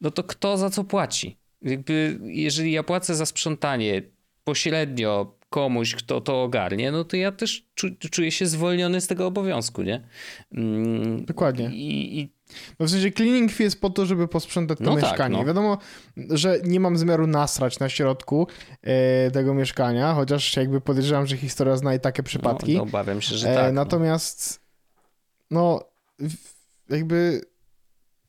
no to kto za co płaci? Jakby jeżeli ja płacę za sprzątanie pośrednio komuś, kto to ogarnie, no to ja też czu, czuję się zwolniony z tego obowiązku, nie? Mm, Dokładnie. I, i... No w sensie cleaning fee jest po to, żeby posprzątać to no tak, mieszkanie. Tak, no. Wiadomo, że nie mam zamiaru nasrać na środku e, tego mieszkania, chociaż jakby podejrzewam, że historia zna i takie przypadki. No, no obawiam się, że e, tak. natomiast no jakby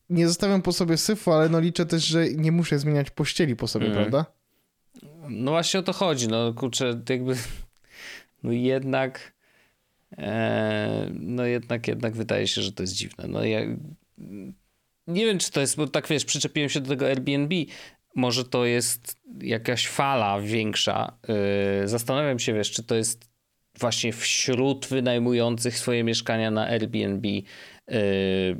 nie zostawiam po sobie syfu, ale no liczę też, że nie muszę zmieniać pościeli po sobie, mm. prawda? No właśnie o to chodzi, no kurczę, jakby no jednak e, no jednak, jednak wydaje się, że to jest dziwne. No ja nie wiem, czy to jest, bo tak wiesz, przyczepiłem się do tego Airbnb, może to jest jakaś fala większa. Yy, zastanawiam się, wiesz, czy to jest właśnie wśród wynajmujących swoje mieszkania na Airbnb, yy,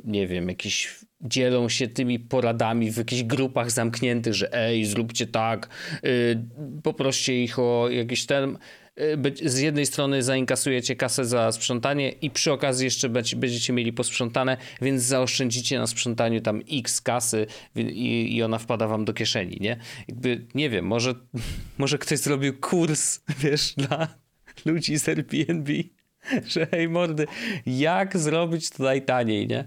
nie wiem, jakiś dzielą się tymi poradami w jakichś grupach zamkniętych, że ej, zróbcie tak, yy, poproście ich o jakiś ten y, z jednej strony zainkasujecie kasę za sprzątanie i przy okazji jeszcze będziecie mieli posprzątane, więc zaoszczędzicie na sprzątaniu tam x kasy i, i ona wpada wam do kieszeni, nie? Jakby, nie wiem, może, może ktoś zrobił kurs, wiesz, dla ludzi z Airbnb że hej mordy, jak zrobić to najtaniej, nie?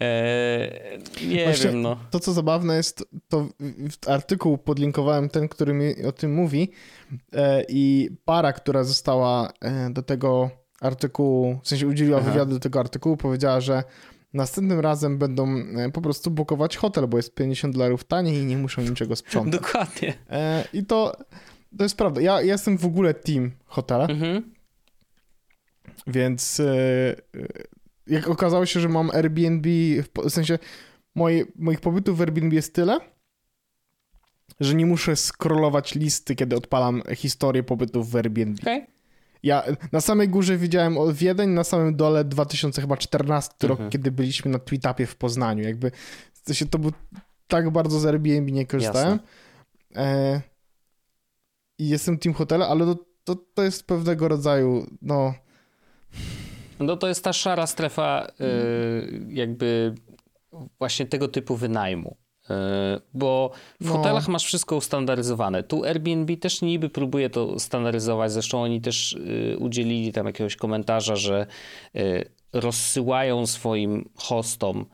Eee, nie Właśnie wiem, no. To, co zabawne jest, to artykuł podlinkowałem ten, który mi o tym mówi e, i para, która została e, do tego artykułu, w sensie udzieliła Aha. wywiadu do tego artykułu, powiedziała, że następnym razem będą e, po prostu bukować hotel, bo jest 50 dolarów taniej i nie muszą niczego sprzątać. Dokładnie. E, I to, to jest prawda. Ja, ja jestem w ogóle team hotela. Mhm więc e, e, jak okazało się, że mam Airbnb, w sensie moje, moich pobytów w Airbnb jest tyle, że nie muszę scrollować listy, kiedy odpalam historię pobytów w Airbnb. Okay. Ja na samej górze widziałem Wiedeń, na samym dole 2014 mhm. rok, kiedy byliśmy na Tweetupie w Poznaniu. Jakby w sensie to był tak bardzo z Airbnb nie korzystałem. E, I jestem team hotela, ale to, to, to jest pewnego rodzaju, no no to jest ta szara strefa y, jakby właśnie tego typu wynajmu. Y, bo w no. hotelach masz wszystko ustandaryzowane. Tu Airbnb też niby próbuje to standaryzować. Zresztą oni też y, udzielili tam jakiegoś komentarza, że rozsyłają swoim hostom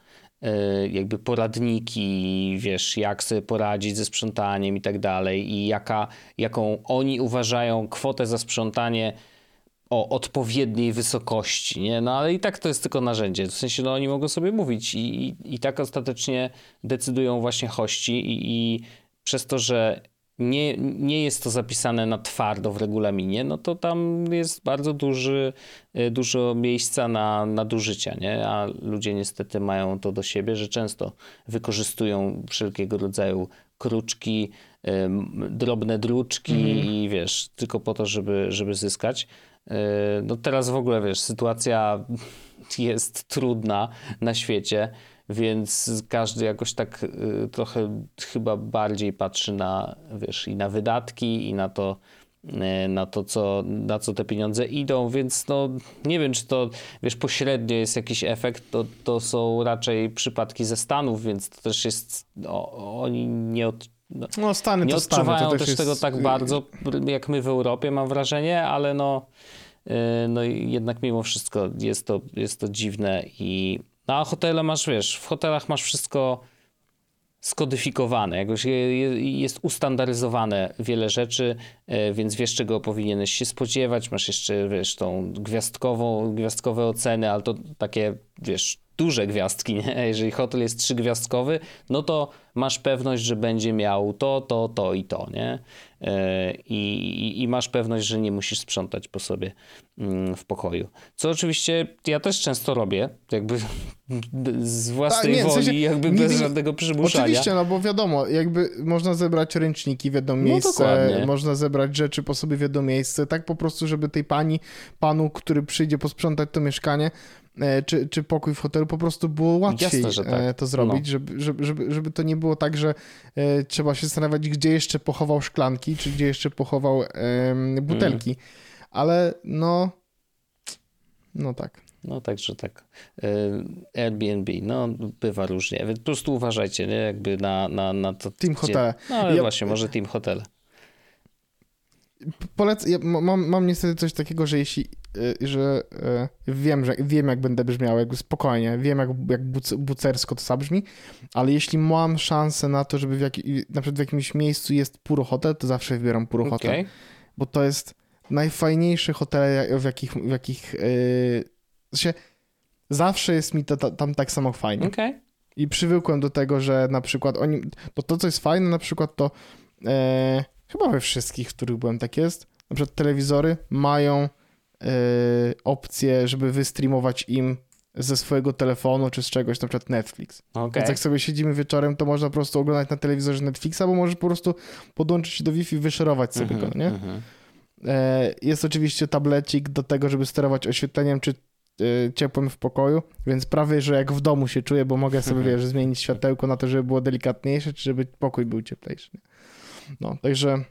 jakby poradniki, wiesz, jak sobie poradzić ze sprzątaniem i tak dalej i jaka, jaką oni uważają kwotę za sprzątanie o odpowiedniej wysokości, nie? No ale i tak to jest tylko narzędzie. W sensie, no oni mogą sobie mówić i, i, i tak ostatecznie decydują właśnie hości i, i przez to, że nie, nie jest to zapisane na twardo w regulaminie, no to tam jest bardzo duży, y, dużo miejsca na nadużycia, nie? A ludzie niestety mają to do siebie, że często wykorzystują wszelkiego rodzaju kruczki, drobne druczki mm. i wiesz, tylko po to, żeby, żeby zyskać. E, no teraz w ogóle, wiesz, sytuacja jest trudna na świecie, więc każdy jakoś tak e, trochę chyba bardziej patrzy na, wiesz, i na wydatki, i na to, e, na to, co, na co te pieniądze idą, więc no nie wiem, czy to, wiesz, pośrednio jest jakiś efekt, to, to są raczej przypadki ze Stanów, więc to też jest, no, oni nie od, no, no Stany nie to odczuwają Stany, to też, też tego tak bardzo, jak my w Europie, mam wrażenie, ale no E, no jednak mimo wszystko jest to, jest to dziwne i no a hotele masz, wiesz, w hotelach masz wszystko skodyfikowane, jakoś jest ustandaryzowane wiele rzeczy, więc wiesz, czego powinieneś się spodziewać. Masz jeszcze, wiesz, tą gwiazdkową, gwiazdkowe oceny, ale to takie, wiesz, duże gwiazdki, nie? Jeżeli hotel jest trzygwiazdkowy, no to masz pewność, że będzie miał to, to, to i to, nie? E, I, i, masz pewność, że nie musisz sprzątać po sobie mm, w pokoju. Co oczywiście ja też często robię, jakby z własnej tak, nie, woli, w sensie, jakby bez żadnego przymuszania. Oczywiście, no bo wiadomo, jakby można zebrać ręczniki w jedno no miejsce, no można zebrać rzeczy po sobie w jedno miejsce, tak po prostu, żeby tej pani, panu, który przyjdzie posprzątać to mieszkanie, E, czy, czy pokój w hotelu, po prostu było łatwiej Jasne, tak. E, to zrobić, no. żeby, żeby, żeby, to nie było tak, że e, trzeba się zastanawiać, gdzie jeszcze pochował szklanki, czy gdzie jeszcze pochował butelki. Mm. Ale no, no tak. No także tak. Airbnb, no bywa różnie. Po prostu uważajcie, nie? Jakby na, na, na to. Team hotele. No ale ja... właśnie, może team hotele. Polec... Ja mam, mam niestety coś takiego, że jeśli Y, że y, wiem, że wiem, jak będę brzmiał, jakby spokojnie, wiem, jak, jak bucersko to zabrzmi, ale jeśli mam szansę na to, żeby w jak, na przykład w jakimś miejscu jest puro hotel, to zawsze wybieram puro hotel, okay. bo to jest najfajniejszy hotel, w jakich, w jakich yy, zawsze jest mi to, tam tak samo fajnie. Okay. I przywykłem do tego, że na przykład oni, to, to co jest fajne na przykład to yy, chyba we wszystkich, w których byłem tak jest, na przykład telewizory mają Y, opcję, żeby wystreamować im ze swojego telefonu czy z czegoś, na przykład Netflix. Okay. Więc jak sobie siedzimy wieczorem, to można po prostu oglądać na telewizorze Netflixa, bo możesz po prostu podłączyć do Wi-Fi, wyszerować sobie mm -hmm, go, nie? Mm -hmm. Jest oczywiście tablecik do tego, żeby sterować oświetleniem czy y, ciepłem w pokoju, więc prawie, że jak w domu się czuję, bo mogę sobie, wiesz, zmienić światełko na to, żeby było delikatniejsze, czy żeby pokój był cieplejszy. No, także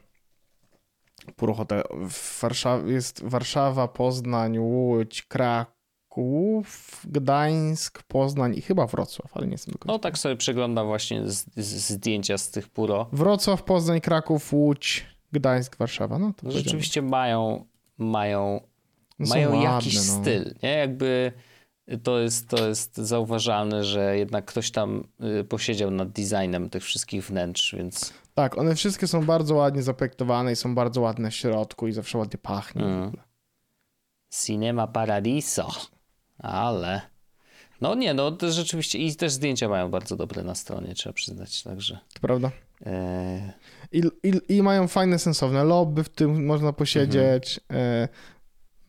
Purochotę. W Warszawie jest Warszawa, Poznań, Łódź, Kraków, Gdańsk, Poznań i chyba Wrocław, ale nie jestem do końca. No tak sobie przeglądam właśnie z, z, zdjęcia z tych Puro. Wrocław, Poznań, Kraków, Łódź, Gdańsk, Warszawa. No, to no rzeczywiście mają, mają, no mają ładne, jakiś no. styl, nie? Jakby to jest, to jest zauważalne, że jednak ktoś tam y, posiedział nad designem tych wszystkich wnętrz, więc... Tak, one wszystkie są bardzo ładnie zaprojektowane i są bardzo ładne w środku i zawsze ładnie pachnie. Mm. Cinema Paradiso. Ale... No nie, no to rzeczywiście i też zdjęcia mają bardzo dobre na stronie, trzeba przyznać, także... To prawda. E... I, i, I mają fajne, sensowne lobby, w tym można posiedzieć. Mhm. E...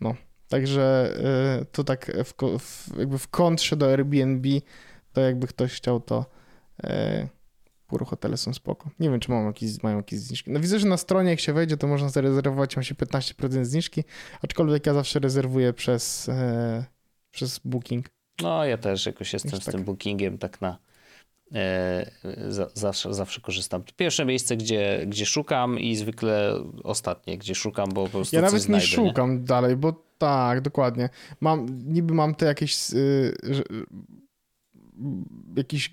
No, także e... to tak w, w, jakby w kontrze do Airbnb, to jakby ktoś chciał to... Puro hotele są spoko. Nie wiem, czy mam jakieś, mają jakieś zniżki. No widzę, że na stronie jak się wejdzie, to można zarezerwować, ma się 15% zniżki, aczkolwiek ja zawsze rezerwuję przez, e, przez booking. No ja też jakoś jestem z tak. tym bookingiem tak na e, za, zawsze, zawsze korzystam. Pierwsze miejsce, gdzie, gdzie szukam i zwykle ostatnie, gdzie szukam, bo po prostu Ja nawet nie szukam nie? dalej, bo tak, dokładnie. Mam, niby mam te jakieś y, jakiś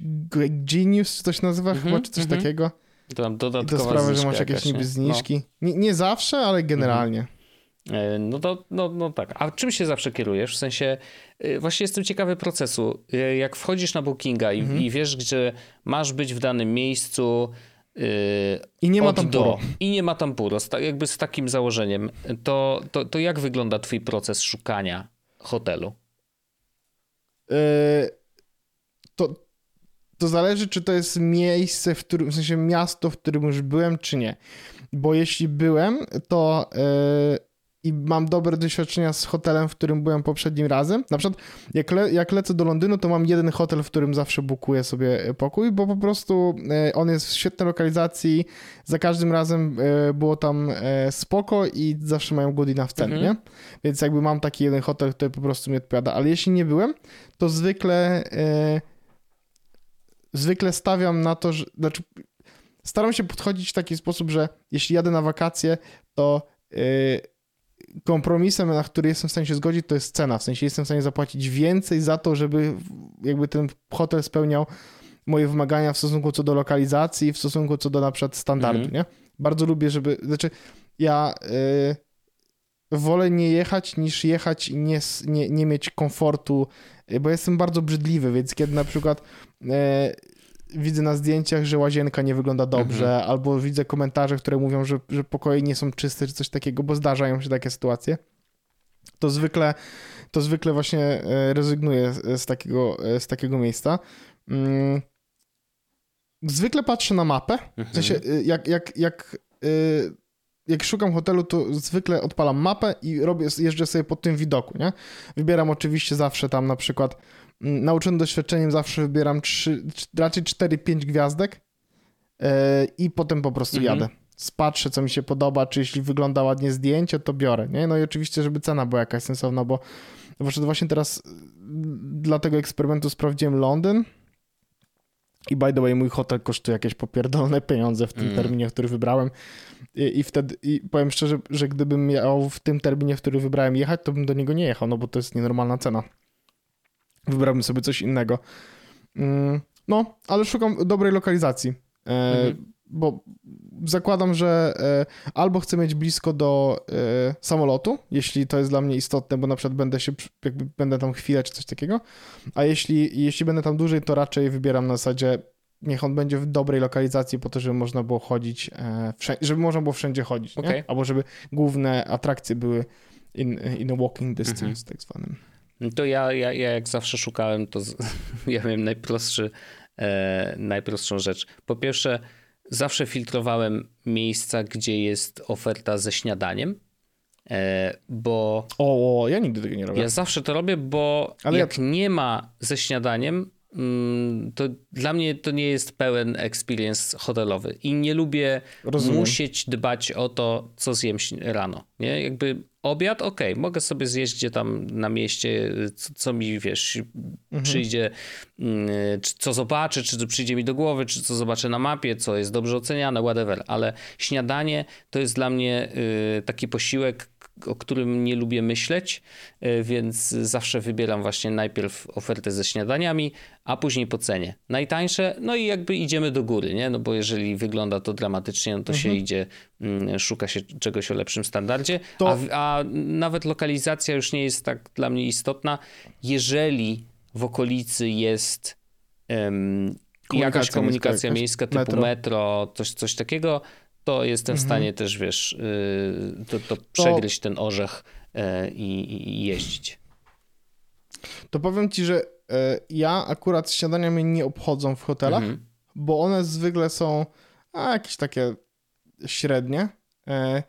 Genius, czy coś nazywa mm -hmm, chyba, czy coś mm -hmm. takiego. To tam I to sprawia, że masz jakieś niby zniżki. No. Nie, nie zawsze, ale generalnie. Mm -hmm. No to no, no tak. A czym się zawsze kierujesz? W sensie, y, właśnie jestem ciekawy procesu. Y, jak wchodzisz na Bookinga i, mhm. i wiesz, gdzie masz być w danym miejscu, Yy, I nie ma tam do, puro. I nie ma tam puro, jakby z takim założeniem. To, to, to jak wygląda twój proces szukania hotelu? Yy, to, to zależy, czy to jest miejsce, w którym, w sensie miasto, w którym już byłem, czy nie. Bo jeśli byłem, to yy, i mam dobre doświadczenia z hotelem, w którym byłem poprzednim razem. Na przykład, jak, le, jak lecę do Londynu, to mam jeden hotel, w którym zawsze bukuję sobie pokój, bo po prostu yy, on jest w świetnej lokalizacji. Za każdym razem yy, było tam spoko i zawsze mają good enough cen, mhm. nie? Więc jakby mam taki jeden hotel, który po prostu mi odpowiada. Ale jeśli nie byłem, to zwykle zwykle stawiam na to, że. Znaczy, staram się podchodzić w taki sposób, że jeśli jadę na wakacje, to yy, kompromisem, na który jestem w stanie się zgodzić, to jest cena. W sensie jestem w stanie zapłacić więcej za to, żeby jakby ten hotel spełniał moje wymagania w stosunku co do lokalizacji, w stosunku co do na przykład standardu, mm. nie? Bardzo lubię, żeby. Znaczy, ja. Yy, wolę nie jechać niż jechać i nie, nie, nie mieć komfortu, y, bo jestem bardzo brzydliwy, więc kiedy na przykład widzę na zdjęciach, że łazienka nie wygląda dobrze, mhm. albo widzę komentarze, które mówią, że, że pokoje nie są czyste, czy coś takiego, bo zdarzają się takie sytuacje, to zwykle to zwykle właśnie e, rezygnuję z- takiego, e, z takiego miejsca. Mm. Zwykle patrzę na mapę, w sensie Mhm. e, jak, jak, jak, e, jak szukam hotelu, to zwykle odpalam mapę i robię, jeżdżę sobie po tym widoku, nie? Wybieram oczywiście zawsze tam na przykład, nauczony doświadczeniem zawsze wybieram trzy, cz- raczej 4-5 gwiazdek e, i potem po prostu Mhm. jadę. Spatrzę, co mi się podoba, czy jeśli wygląda ładnie zdjęcie, to biorę, nie? No i oczywiście, żeby cena była jakaś sensowna, bo właśnie teraz y, dla tego eksperymentu sprawdziłem Londyn i by the way mój hotel kosztuje jakieś popierdolone pieniądze w tym Mm. terminie, który wybrałem I, i wtedy, i powiem szczerze, że gdybym miał w tym terminie, w który wybrałem jechać, to bym do niego nie jechał, no bo to jest nienormalna cena. Wybrałbym sobie coś innego. Mm, No, ale szukam dobrej lokalizacji. E, Mhm. Bo zakładam, że e, albo chcę mieć blisko do e, samolotu, jeśli to jest dla mnie istotne, bo na przykład będę się, jakby będę tam chwilę czy coś takiego, a jeśli, jeśli będę tam dłużej, to raczej wybieram na zasadzie niech on będzie w dobrej lokalizacji po to, żeby można było chodzić, żeby można było wszędzie chodzić? Okej. albo żeby główne atrakcje były in, in a walking distance, Mhm. tak zwanym. To ja, ja, ja jak zawsze szukałem, to z, ja miałem najprostszy, e, najprostszą rzecz. Po pierwsze, zawsze filtrowałem miejsca, gdzie jest oferta ze śniadaniem, e, bo O, o, ja nigdy tego nie robię. ja zawsze to robię, bo Ale jak nie ma ze śniadaniem, mm, to dla mnie to nie jest pełen experience hotelowy i nie lubię Rozumiem. musieć dbać o to, co zjem rano. Nie? Jakby obiad, okej, mogę sobie zjeść gdzie tam na mieście, co, co mi, wiesz, przyjdzie, mm, czy co zobaczę, czy to przyjdzie mi do głowy, czy co zobaczę na mapie, co jest dobrze oceniane, whatever. Ale śniadanie to jest dla mnie y, taki posiłek, o którym nie lubię myśleć, y, więc zawsze wybieram właśnie najpierw ofertę ze śniadaniami, a później po cenie. Najtańsze, no i jakby idziemy do góry, nie? No bo jeżeli wygląda to dramatycznie, no to się idzie, mm, szuka się czegoś o lepszym standardzie, To- a, a nawet lokalizacja już nie jest tak dla mnie istotna, jeżeli w okolicy jest em, jakaś Komunikacja miejska, miejska typu metro, metro. coś, coś takiego, to jestem w Mhm. stanie też, wiesz, y, to, to przegryźć ten orzech y, i, i jeździć. To powiem ci, że e, ja akurat śniadania mnie nie obchodzą w hotelach, Mhm. bo one zwykle są a, jakieś takie średnie. E,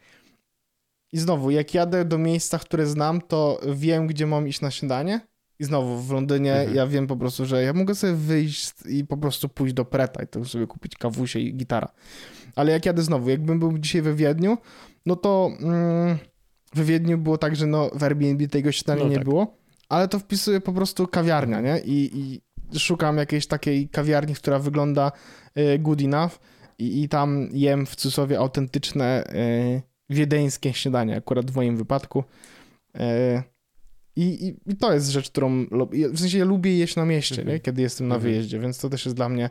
I znowu, jak jadę do miejsca, które znam, to wiem, gdzie mam iść na śniadanie. I znowu w Londynie Mhm. ja wiem po prostu, że ja mogę sobie wyjść i po prostu pójść do Preta i to sobie kupić kawusie i gitara. Ale jak jadę znowu, jakbym był dzisiaj we Wiedniu, no to mm, we Wiedniu było tak, że no w Airbnb tego śniadania No nie tak. było, ale to wpisuję po prostu kawiarnia, nie? I, i szukam jakiejś takiej kawiarni, która wygląda y, good enough i, i tam jem w cudzysłowie autentyczne y, wiedeńskie śniadanie, akurat w moim wypadku. Y, i, i, I to jest rzecz, którą lubię. W sensie ja lubię jeść na mieście, Mhm. nie? kiedy jestem na Mhm. wyjeździe, więc to też jest dla mnie.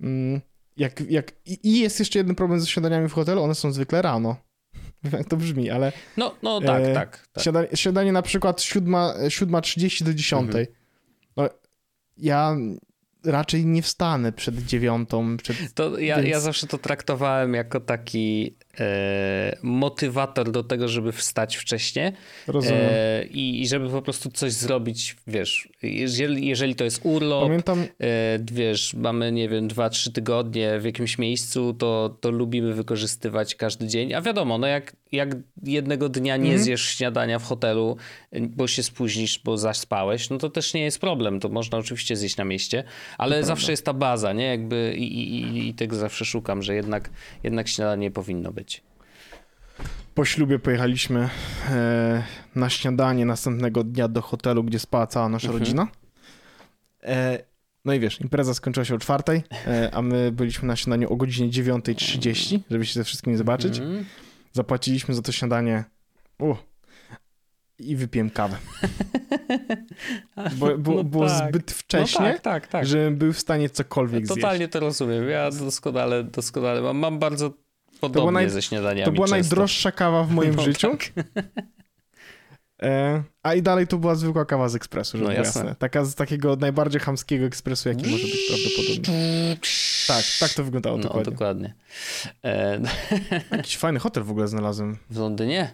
Mm, jak, jak, i, jest jeszcze jeden problem ze śniadaniami w hotelu, one są zwykle rano. Wiem, jak to brzmi, ale No, no tak, E, tak. tak. Śniadanie, śniadanie na przykład 7.30 do 10. Mhm. No, ja raczej nie wstanę przed dziewiątą. Przed... To ja, Więc- ja zawsze to traktowałem jako taki e, motywator do tego, żeby wstać wcześniej e, i, i żeby po prostu coś zrobić, wiesz, jeżeli, jeżeli to jest urlop, Pamiętam, e, wiesz, mamy, nie wiem, dwa, trzy tygodnie w jakimś miejscu, to, to lubimy wykorzystywać każdy dzień. A wiadomo, no jak, jak jednego dnia nie Mhm. zjesz śniadania w hotelu, bo się spóźnisz, bo zaspałeś, no to też nie jest problem. To można oczywiście zjeść na mieście, ale zawsze jest ta baza, nie? Jakby i, i, i, i tego zawsze szukam, że jednak, jednak śniadanie powinno być. Po ślubie pojechaliśmy e, na śniadanie następnego dnia do hotelu, gdzie spała cała nasza Mhm. rodzina. E, no i wiesz, impreza skończyła się o czwartej, e, a my byliśmy na śniadaniu o godzinie 9.30, żeby się ze wszystkimi zobaczyć. Mhm. Zapłaciliśmy za to śniadanie. U, I wypiłem kawę. Bo, bo, No było tak. zbyt wcześnie, No tak, tak, tak. żebym był w stanie cokolwiek zjeść. Totalnie to rozumiem. Ja doskonale, doskonale mam, mam bardzo podobnie była naj- ze śniadaniami To była często. najdroższa kawa w moim No życiu. tak. E, a i dalej to była zwykła kawa z ekspresu, żeby No jasne. jasne. Taka z takiego najbardziej chamskiego ekspresu, jaki może być prawdopodobnie. Tak, tak to wyglądało No, dokładnie. dokładnie. E, Jakiś fajny hotel w ogóle znalazłem. w Londynie?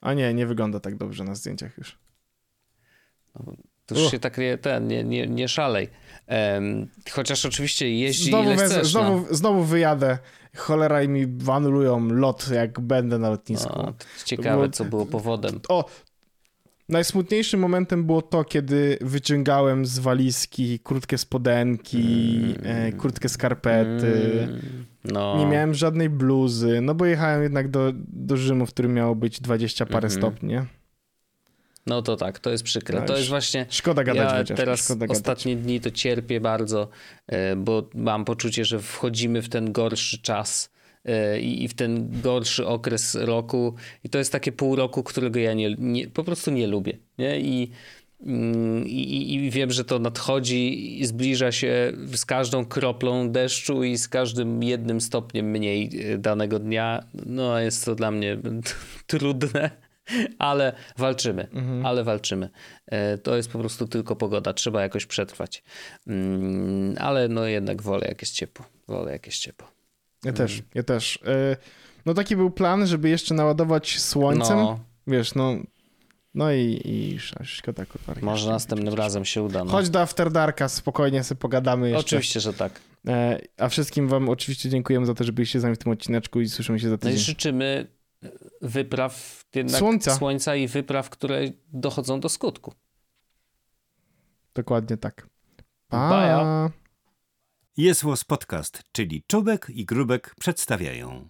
A nie, nie wygląda tak dobrze na zdjęciach już. To już się tak nie, ten, nie, nie, nie szalej. Um, chociaż oczywiście jeździ znowu ile chcesz. znowu, no. znowu wyjadę. Cholera i mi anulują lot, jak będę na lotnisku. O, ciekawe, było- co było powodem. O, najsmutniejszym momentem było to, kiedy wyciągałem z walizki krótkie spodenki, e, krótkie skarpety. Mm, no. Nie miałem żadnej bluzy, no bo jechałem jednak do, do Rzymu, w którym miało być 20 parę Mhm. stopni, nie? No to tak, to jest przykre. No to jest właśnie... Szkoda gadać ja chociaż, teraz szkoda gadać. ostatnie dni to cierpię bardzo, e, bo mam poczucie, że wchodzimy w ten gorszy czas e, i w ten gorszy okres roku i to jest takie pół roku, którego ja nie, nie, po prostu nie lubię. Nie? I, mm, i, i- wiem, że to nadchodzi i zbliża się z każdą kroplą deszczu i z każdym jednym stopniem mniej e, danego dnia. No jest to dla mnie trudne, ale walczymy, ale walczymy. E, To jest po prostu tylko pogoda, trzeba jakoś przetrwać. Mm, Ale no jednak wolę jak jest ciepło, wolę jak jest ciepło. Ja też, ja też. E, No taki był plan, żeby jeszcze naładować słońcem, No, wiesz, no... No i, i sz- szkoda, kurwa. może następnym razem się uda. No. Chodź do After Darka, spokojnie sobie pogadamy jeszcze. Oczywiście, że tak. E, A wszystkim wam oczywiście dziękujemy za to, że byliście z nami w tym odcineczku i słyszymy się za No i tydzień. życzymy wypraw jednak Słońca. słońca i wypraw, które dochodzą do skutku. Dokładnie tak. Baja. Pa! Jest Podcast, czyli Czubek i Grubek przedstawiają.